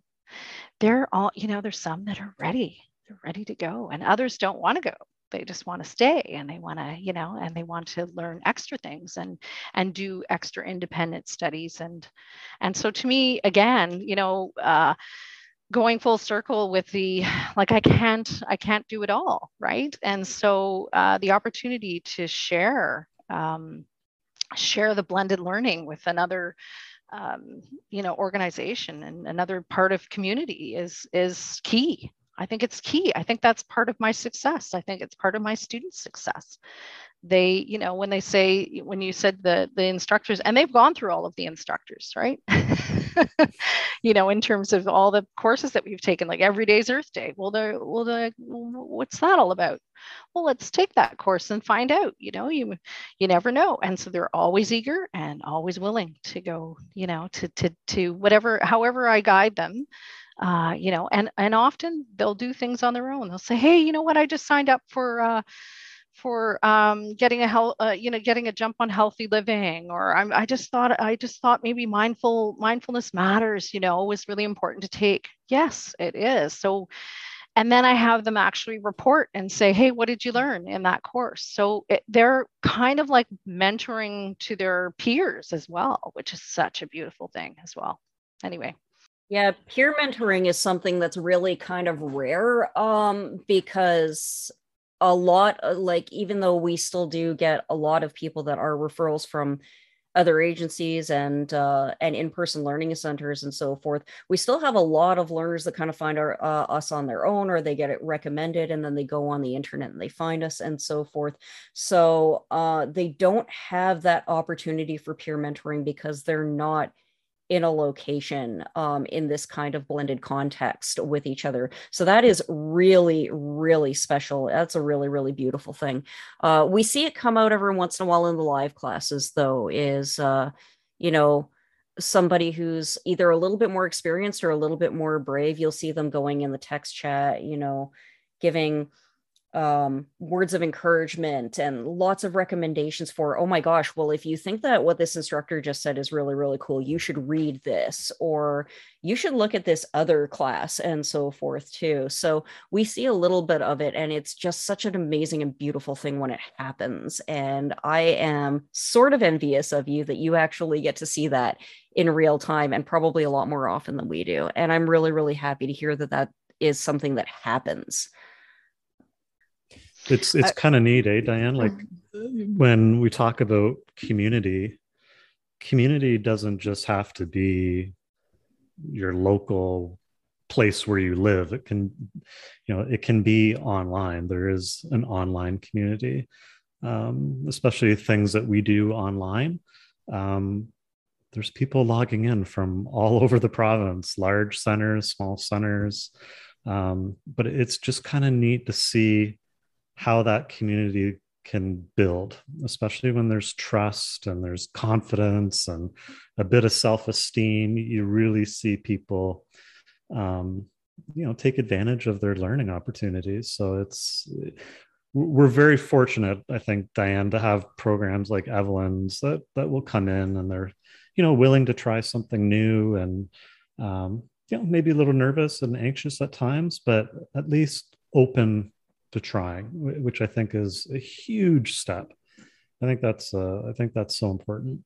they're all you know there's some that are ready they're ready to go and others don't want to go. They just want to stay and they want to you know and they want to learn extra things and and do extra independent studies and and so to me again you know uh going full circle with the like i can't i can't do it all right? And so uh, the opportunity to share um, share the blended learning with another um, you know organization and another part of community is is key. I think it's key. I think that's part of my success. I think it's part of my students success they you know when they say when you said the the instructors and they've gone through all of the instructors right? You know in terms of all the courses that we've taken like every day's earth day. Well the well the what's that all about? Well let's take that course and find out you know you you never know. And so they're always eager and always willing to go you know to to to whatever however i guide them uh, you know and and often they'll do things on their own. They'll say hey you know what? I just signed up for uh, for um, getting a health, uh, you know, getting a jump on healthy living, or I'm, I just thought, I just thought maybe mindful mindfulness matters, you know, was really important to take. Yes, it is. So, and then I have them actually report and say, hey, what did you learn in that course? So it, they're kind of like mentoring to their peers as well, which is such a beautiful thing as well. Anyway. Yeah, peer mentoring is something that's really kind of rare um, because a lot uh, like even though we still do get a lot of people that are referrals from other agencies and uh, and in-person learning centers and so forth we still have a lot of learners that kind of find our, uh, us on their own or they get it recommended and then they go on the internet and they find us and so forth. So uh, they don't have that opportunity for peer mentoring because they're not in a location um, in this kind of blended context with each other. So that is really, really special. That's a really, really beautiful thing. Uh, we see it come out every once in a while in the live classes, though, is, uh, you know, somebody who's either a little bit more experienced or a little bit more brave. You'll see them going in the text chat, you know, giving um, words of encouragement and lots of recommendations for, oh my gosh, well, if you think that what this instructor just said is really, really cool, you should read this, or you should look at this other class, and so forth, too. So we see a little bit of it, and it's just such an amazing and beautiful thing when it happens. And I am sort of envious of you that you actually get to see that in real time and probably a lot more often than we do. And I'm really, really happy to hear that that is something that happens it's it's kind of neat eh diane? Like mm-hmm. when we talk about community community doesn't just have to be your local place where you live. It can you know it can be online. There is an online community um, especially things that we do online. Um, there's people logging in from all over the province large centers small centers. Um, but it's just kind of neat to see how that community can build, especially when there's trust and there's confidence and a bit of self esteem. You really see people, um, you know, take advantage of their learning opportunities. So it's, we're very fortunate, I think, Diane, to have programs like Evelyn's that that will come in and they're, you know, willing to try something new and, um, you know, maybe a little nervous and anxious at times, but at least open to trying, which I think is a huge step. I think that's uh, I think that's so important.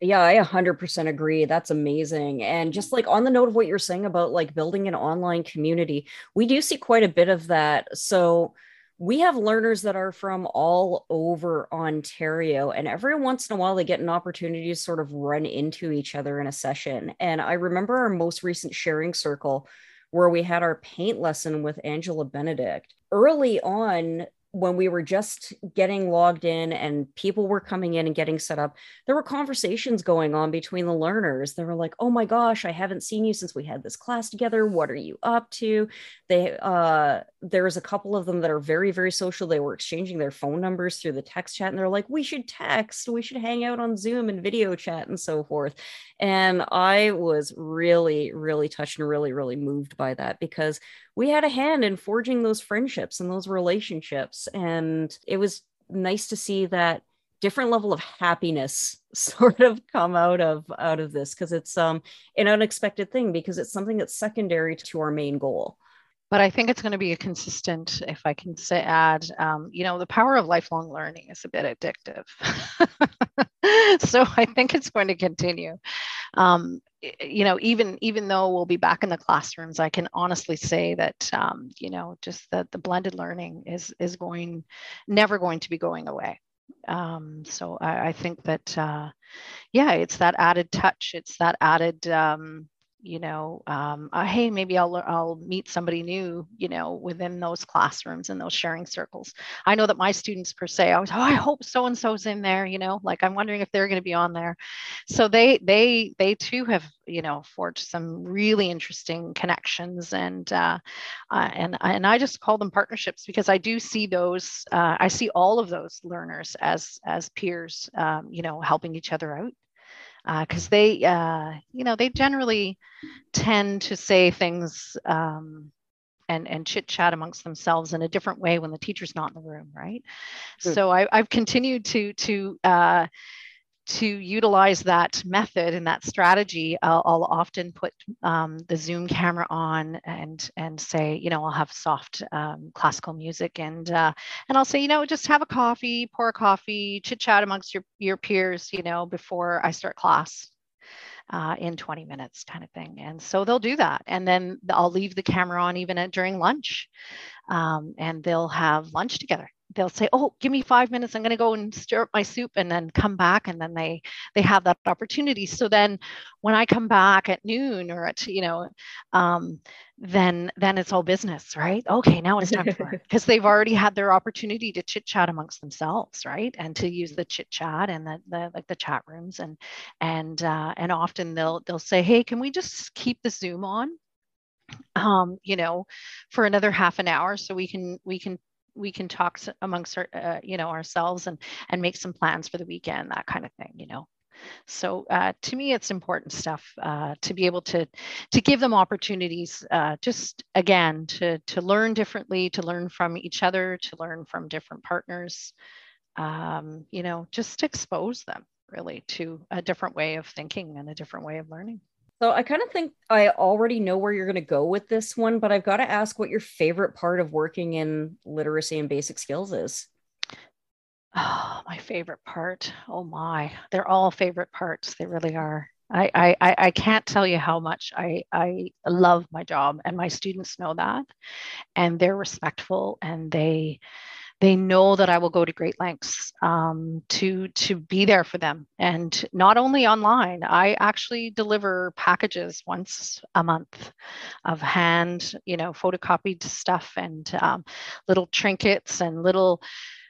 Yeah, I 100% agree. That's amazing. And just like on the note of what you're saying about like building an online community, we do see quite a bit of that. So we have learners that are from all over Ontario, and every once in a while they get an opportunity to sort of run into each other in a session. And I remember our most recent sharing circle where we had our paint lesson with Angela Benedict. Early on, when we were just getting logged in and people were coming in and getting set up, there were conversations going on between the learners. They were like, "Oh my gosh, I haven't seen you since we had this class together. What are you up to?" They uh there's a couple of them that are very very social. They were exchanging their phone numbers through the text chat and they're like, "We should text. We should hang out on Zoom and video chat and so forth." And I was really really touched and really really moved by that because we had a hand in forging those friendships and those relationships. And it was nice to see that different level of happiness sort of come out of out of this because it's um an unexpected thing because it's something that's secondary to our main goal but I think it's going to be a consistent, if I can say, add, um, you know, the power of lifelong learning is a bit addictive. so I think it's going to continue. Um, you know, even even though we'll be back in the classrooms, I can honestly say that, um, you know, just that the blended learning is is going, never going to be going away. Um, so I, I, think that, uh, yeah, it's that added touch. It's that added um, you know um, uh, hey maybe i'll i'll meet somebody new you know within those classrooms and those sharing circles. I know that my students per se i was oh i hope so and so's in there you know like i'm wondering if they're going to be on there. So they they they too have you know forged some really interesting connections and uh, uh, and and i just call them partnerships because i do see those uh, i see all of those learners as as peers um, you know helping each other out because uh, they, uh, you know, they generally tend to say things um, and and chit chat amongst themselves in a different way when the teacher's not in the room, right? Mm. So I, have continued to to uh, to utilize that method and that strategy, I'll, I'll often put um, the Zoom camera on and and say, you know, I'll have soft um, classical music and uh, and I'll say, you know, just have a coffee, pour a coffee, chit chat amongst your your peers, you know, before I start class. Uh, in 20 minutes kind of thing and so they'll do that and then i'll leave the camera on even at, during lunch um, and they'll have lunch together they'll say oh give me five minutes i'm going to go and stir up my soup and then come back and then they they have that opportunity. So then when i come back at noon or at you know um, then then it's all business right? Okay now it's time for because they've already had their opportunity to chit chat amongst themselves right? And to use the chit chat and the, the like the chat rooms and and uh, and often they'll they'll say hey can we just keep the zoom on um, you know, for another half an hour so we can we can we can talk amongst our, uh, you know ourselves and and make some plans for the weekend that kind of thing you know. So uh, to me it's important stuff uh, to be able to to give them opportunities uh, just again to to learn differently to learn from each other to learn from different partners um, you know just expose them really to a different way of thinking and a different way of learning so I kind of think I already know where you're going to go with this one, but I've got to ask what your favorite part of working in literacy and basic skills is. Oh, my favorite part. Oh my, they're all favorite parts. They really are. I, I, I can't tell you how much I, I love my job and my students know that and they're respectful and they they know that I will go to great lengths um, to to be there for them, and not only online. I actually deliver packages once a month of hand, you know, photocopied stuff and um, little trinkets and little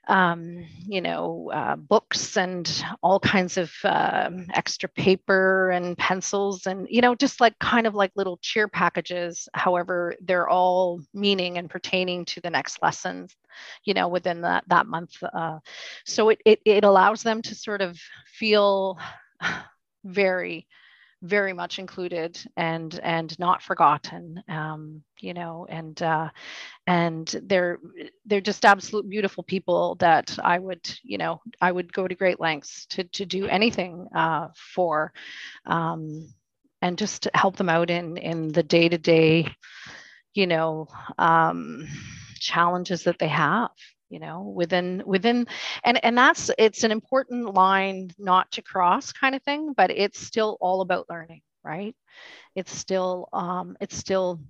um, you know, uh, books and all kinds of uh, extra paper and pencils and, you know, just like kind of like little cheer packages. However, they're all meaning and pertaining to the next lessons, you know, within that, that month. Uh, so it, it, it allows them to sort of feel very very much included and and not forgotten um, you know and uh, and they're they're just absolute beautiful people that i would you know i would go to great lengths to to do anything uh, for um, and just to help them out in in the day-to-day you know um, challenges that they have you know within within and and that's it's an important line not to cross kind of thing but it's still all about learning right it's still um it's still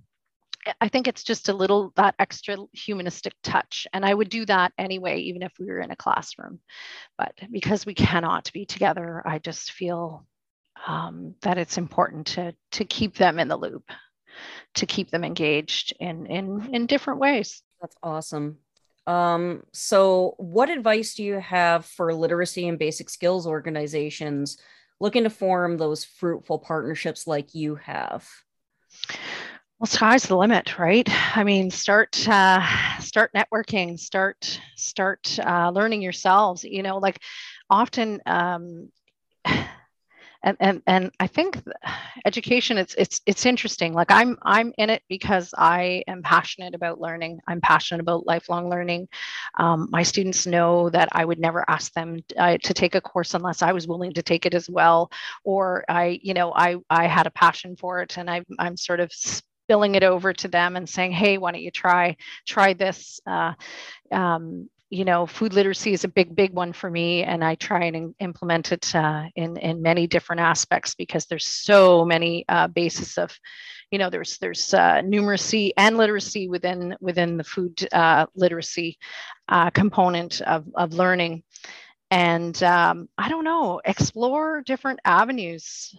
I think it's just a little that extra humanistic touch. And I would do that anyway, even if we were in a classroom. But because we cannot be together, I just feel um, that it's important to, to keep them in the loop, to keep them engaged in, in, in different ways. That's awesome. Um, so, what advice do you have for literacy and basic skills organizations looking to form those fruitful partnerships like you have? Well, sky's the limit, right? I mean, start uh, start networking, start start uh, learning yourselves. You know, like often um, and and and I think education it's it's it's interesting. Like I'm I'm in it because I am passionate about learning. I'm passionate about lifelong learning. Um, my students know that I would never ask them uh, to take a course unless I was willing to take it as well, or I you know I I had a passion for it and I I'm sort of spilling it over to them and saying, hey, why don't you try try this? Uh, um, you know, food literacy is a big, big one for me, and I try and implement it uh, in in many different aspects because there's so many uh, bases of, you know, there's there's uh, numeracy and literacy within within the food uh, literacy uh, component of of learning, and um, I don't know, explore different avenues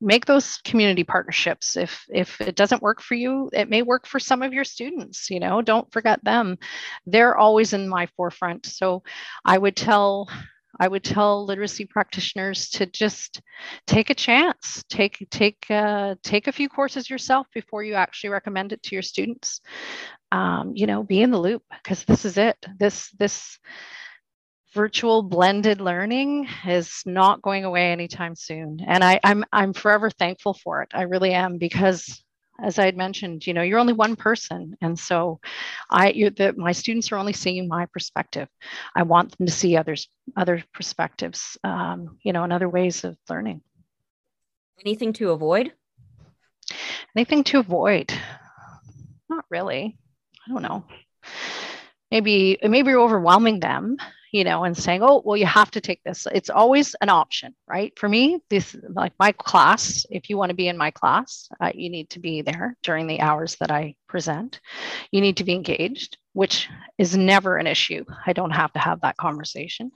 make those community partnerships. If if it doesn't work for you it may work for some of your students you know don't forget them. They're always in my forefront. So i would tell i would tell literacy practitioners to just take a chance. Take take uh, take a few courses yourself before you actually recommend it to your students. Um, you know be in the loop because this is it. This this virtual blended learning is not going away anytime soon. And I, I'm I'm forever thankful for it. I really am because as I had mentioned, you know, you're only one person. And so I you're the my students are only seeing my perspective. I want them to see others other perspectives, um, you know, and other ways of learning. Anything to avoid? Anything to avoid? Not really. I don't know. Maybe maybe you're overwhelming them you know, and saying, oh, well, you have to take this. It's always an option, right? For me, this, like my class, if you want to be in my class, uh, you need to be there during the hours that I present. You need to be engaged, which is never an issue. I don't have to have that conversation.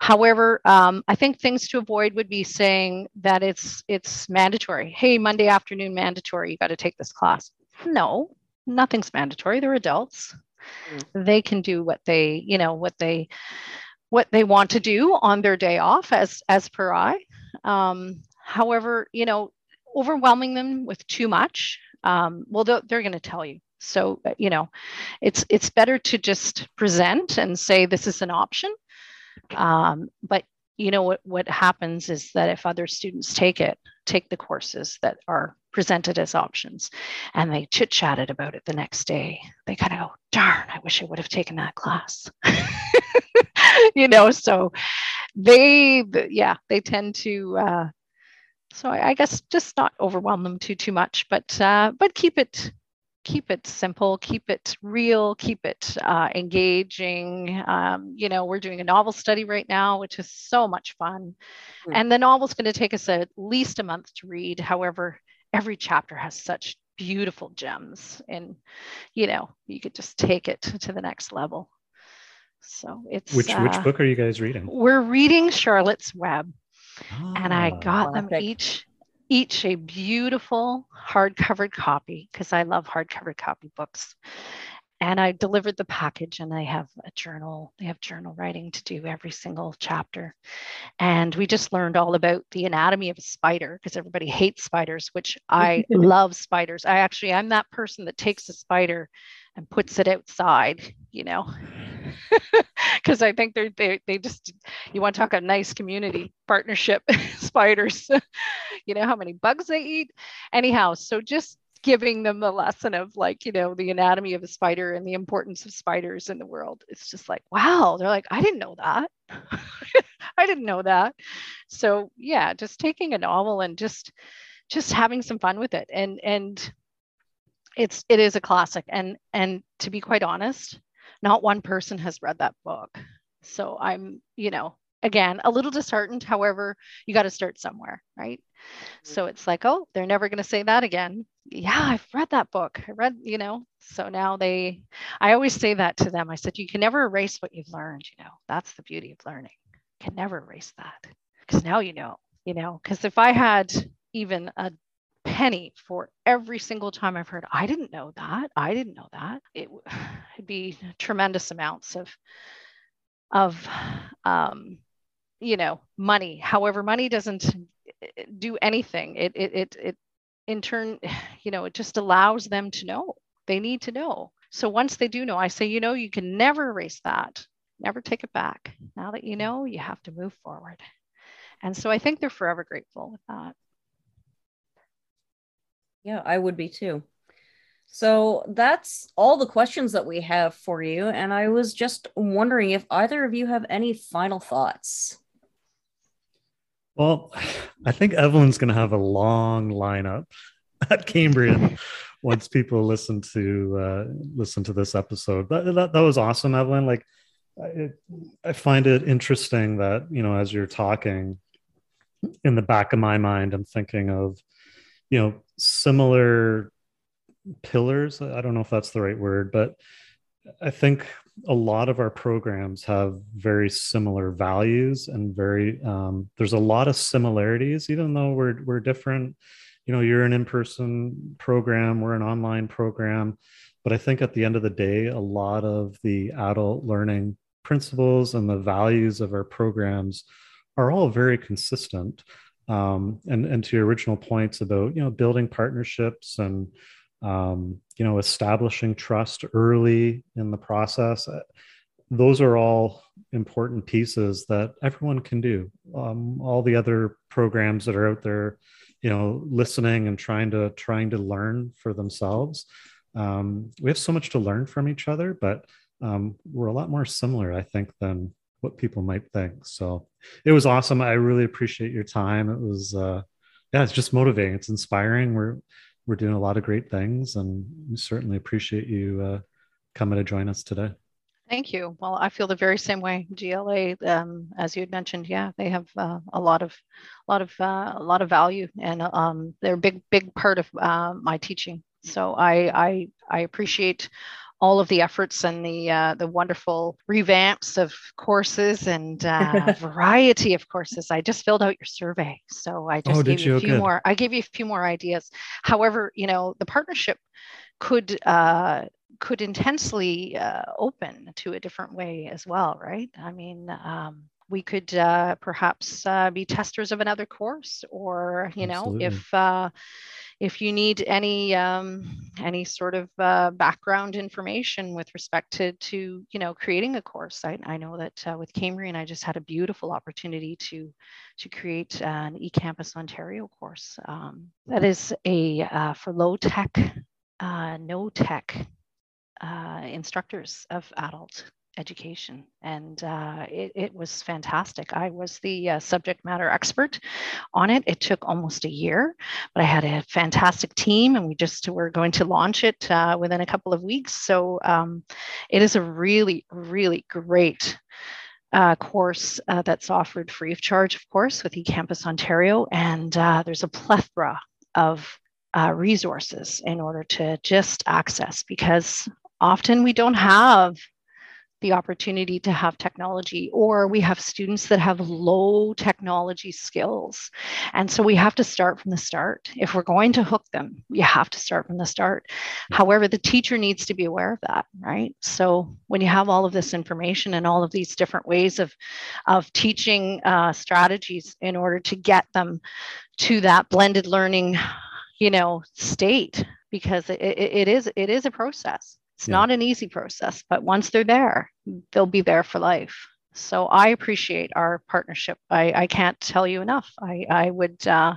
However, um, I think things to avoid would be saying that it's it's mandatory. Hey, Monday afternoon mandatory. You got to take this class. No, nothing's mandatory. They're adults mm. they can do what they you know what they what they want to do on their day off as as per i. Um, however you know overwhelming them with too much um, well they're, they're going to tell you. So uh, you know it's it's better to just present and say this is an option. Um, but you know what what happens is that if other students take it take the courses that are presented as options and they chit chatted about it the next day they kind of go darn i wish i would have taken that class you know so they yeah they tend to uh, so I, I, guess just not overwhelm them too too much but uh, but keep it keep it simple, keep it real, keep it uh, engaging. Um, you know, we're doing a novel study right now, which is so much fun. Mm-hmm. And the novel's going to take us at least a month to read. However, every chapter has such beautiful gems, and you know, you could just take it to the next level. So it's which uh, which book are you guys reading? We're reading Charlotte's Web, and I ah, got them each each a beautiful hard-covered copy because I love hard-covered copy books. And I delivered the package and they have a journal, they have journal writing to do every single chapter. And we just learned all about the anatomy of a spider because everybody hates spiders, which I love spiders. I actually, I'm that person that takes a spider and puts it outside, you know, because I think they're, they, they just, you want to talk a nice community partnership spiders, you know, how many bugs they eat. Anyhow, so just giving them the lesson of like you know the anatomy of a spider and the importance of spiders in the world. It's just like wow they're like i didn't know that. I didn't know that. So yeah just taking a novel and just just having some fun with it. And and it's it is a classic. And and to be quite honest not one person has read that book. So i'm you know again a little disheartened. However you got to start somewhere right? Mm-hmm. So it's like oh they're never going to say that again yeah i've read that book. I read you know so now they i always say that to them. I said you can never erase what you've learned you know that's the beauty of learning. You can never erase that. Because now you know you know because if i had even a penny for every single time i've heard i didn't know that i didn't know that it, would be tremendous amounts of of um you know money. However money doesn't eh, do anything. It it it, it in turn you know it just allows them to know. They need to know. So once they do know i say you know you can never erase that. Never take it back. Now that you know you have to move forward. And so i think they're forever grateful with that. Yeah i would be too. So that's all the questions that we have for you and i was just wondering if either of you have any final thoughts well, I think Evelyn's going to have a long lineup at Cambrian once people listen to uh, listen to this episode. That, that, that was awesome, Evelyn. Like, I, I find it interesting that you know as you're talking, in the back of my mind, I'm thinking of you know similar pillars. I don't know if that's the right word, but I think a lot of our programs have very similar values and very um, there's a lot of similarities even though we're we're different. You know you're an in-person program we're an online program but i think at the end of the day a lot of the adult learning principles and the values of our programs are all very consistent. Um, and and to your original points about you know building partnerships and um, you know establishing trust early in the process uh, those are all important pieces that everyone can do. Um, all the other programs that are out there you know listening and trying to trying to learn for themselves. Um, we have so much to learn from each other but um, we're a lot more similar i think than what people might think. So it was awesome. I really appreciate your time. It was uh yeah it's just motivating. It's inspiring. We're we're doing a lot of great things, and certainly appreciate you uh, coming to join us today. Thank you. Well, I feel the very same way. GLA, um, as you had mentioned, yeah, they have uh, a lot of, a lot of, uh, a lot of value, and um, they're a big, big part of uh, my teaching. So I, I, I appreciate all of the efforts and the uh, the wonderful revamps of courses and uh, variety of courses. I just filled out your survey, so I just oh, gave you a few Good. more. I gave you a few more ideas. However, you know the partnership could uh, could intensely uh, open to a different way as well, right? I mean. Um, we could uh, perhaps uh, be testers of another course or you know Absolutely. if uh, if you need any um, any sort of uh, background information with respect to to you know creating a course I, I know that uh, with Cambrian I just had a beautiful opportunity to to create an eCampus Ontario course. Um, that is a uh, for low tech no tech instructors of adult education. And uh, it, it, was fantastic. I was the uh, subject matter expert on it. It took almost a year, but I had a fantastic team and we just were going to launch it uh, within a couple of weeks. So um, it is a really, really great uh, course uh, that's offered free of charge, of course, with eCampus Ontario. And uh, there's a plethora of resources in order to just access because often we don't have the opportunity to have technology, or we have students that have low technology skills. And so we have to start from the start. If we're going to hook them, we have to start from the start. However, the teacher needs to be aware of that, right? So when you have all of this information and all of these different ways of, of teaching uh, strategies in order to get them to that blended learning, you know, state, because it, it is it is a process it's yeah. not an easy process, but once they're there, they'll be there for life. So I appreciate our partnership. I, I can't tell you enough. I, I would, uh,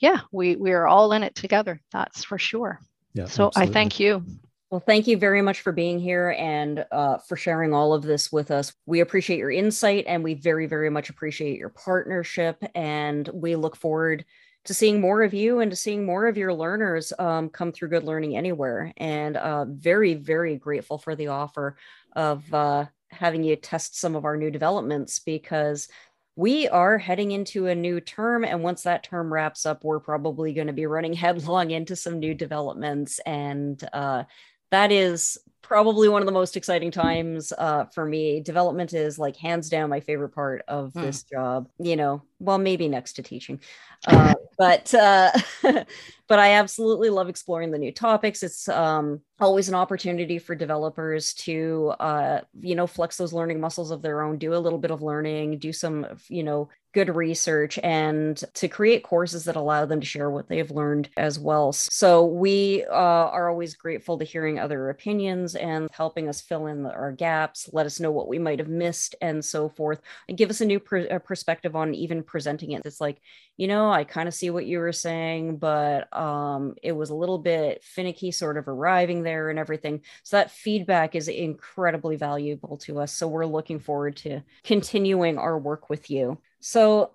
yeah, we, we are all in it together. That's for sure. Yeah, so absolutely. I thank you. Well, thank you very much for being here and uh, for sharing all of this with us. We appreciate your insight and we very, very much appreciate your partnership. And we look forward to seeing more of you and to seeing more of your learners um, come through Good Learning Anywhere. And uh, very, very grateful for the offer of uh, having you test some of our new developments because we are heading into a new term. And once that term wraps up, we're probably going to be running headlong into some new developments. And uh, that is probably one of the most exciting times uh, for me. Development is like hands down my favorite part of hmm. this job. You know, well, maybe next to teaching, uh, but uh, but I absolutely love exploring the new topics. It's um, always an opportunity for developers to uh, you know flex those learning muscles of their own, do a little bit of learning, do some you know good research and to create courses that allow them to share what they've learned as well. So we uh, are always grateful to hearing other opinions and helping us fill in our gaps, let us know what we might have missed and so forth, and give us a new pr- perspective on even presenting it. It's like, you know, I kind of see what you were saying, but um, it was a little bit finicky sort of arriving there and everything. So that feedback is incredibly valuable to us. So we're looking forward to continuing our work with you. So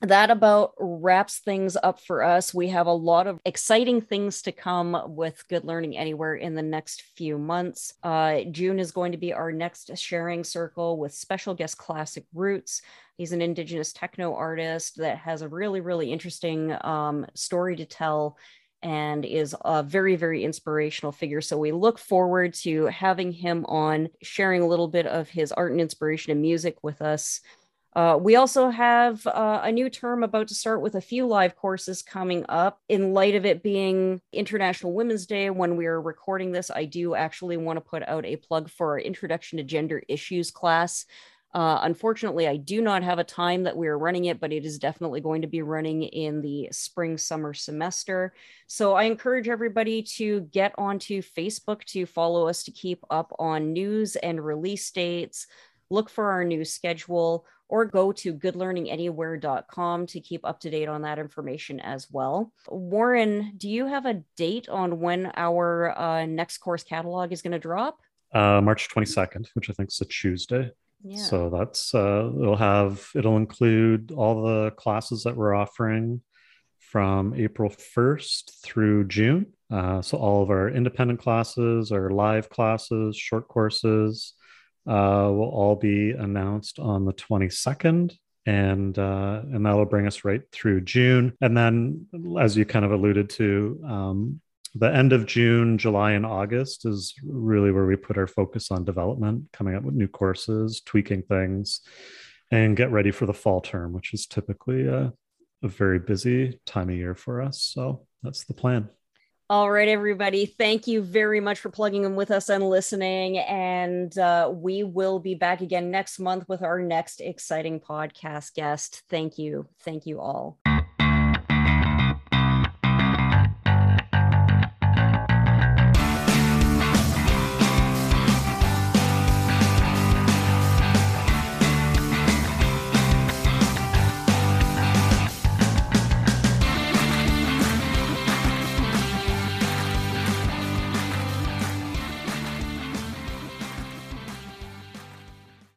that about wraps things up for us. We have a lot of exciting things to come with Good Learning Anywhere in the next few months. Uh, June is going to be our next sharing circle with special guest Classic Roots. He's an Indigenous techno artist that has a really, really interesting um, story to tell and is a very, very inspirational figure. So we look forward to having him on, sharing a little bit of his art and inspiration and music with us. Uh, we also have uh, a new term about to start with a few live courses coming up. In light of it being International Women's Day, when we are recording this, I do actually want to put out a plug for our Introduction to Gender Issues class. Uh, unfortunately, I do not have a time that we are running it, but it is definitely going to be running in the spring summer semester. So I encourage everybody to get onto Facebook to follow us to keep up on news and release dates. Look for our new schedule or go to goodlearninganywhere.com to keep up to date on that information as well. Warren, do you have a date on when our uh, next course catalog is going to drop? Uh, March 22nd, which I think is a Tuesday. Yeah. So that's uh, it'll have it'll include all the classes that we're offering from April 1st through June. Uh, so all of our independent classes, our live classes, short courses, uh, will all be announced on the 22nd and uh, and that'll bring us right through June. And then, as you kind of alluded to, um, the end of June, July, and August is really where we put our focus on development, coming up with new courses, tweaking things, and get ready for the fall term, which is typically a, a very busy time of year for us. So that's the plan. All right, everybody. Thank you very much for plugging in with us and listening. And uh, we will be back again next month with our next exciting podcast guest. Thank you. Thank you all.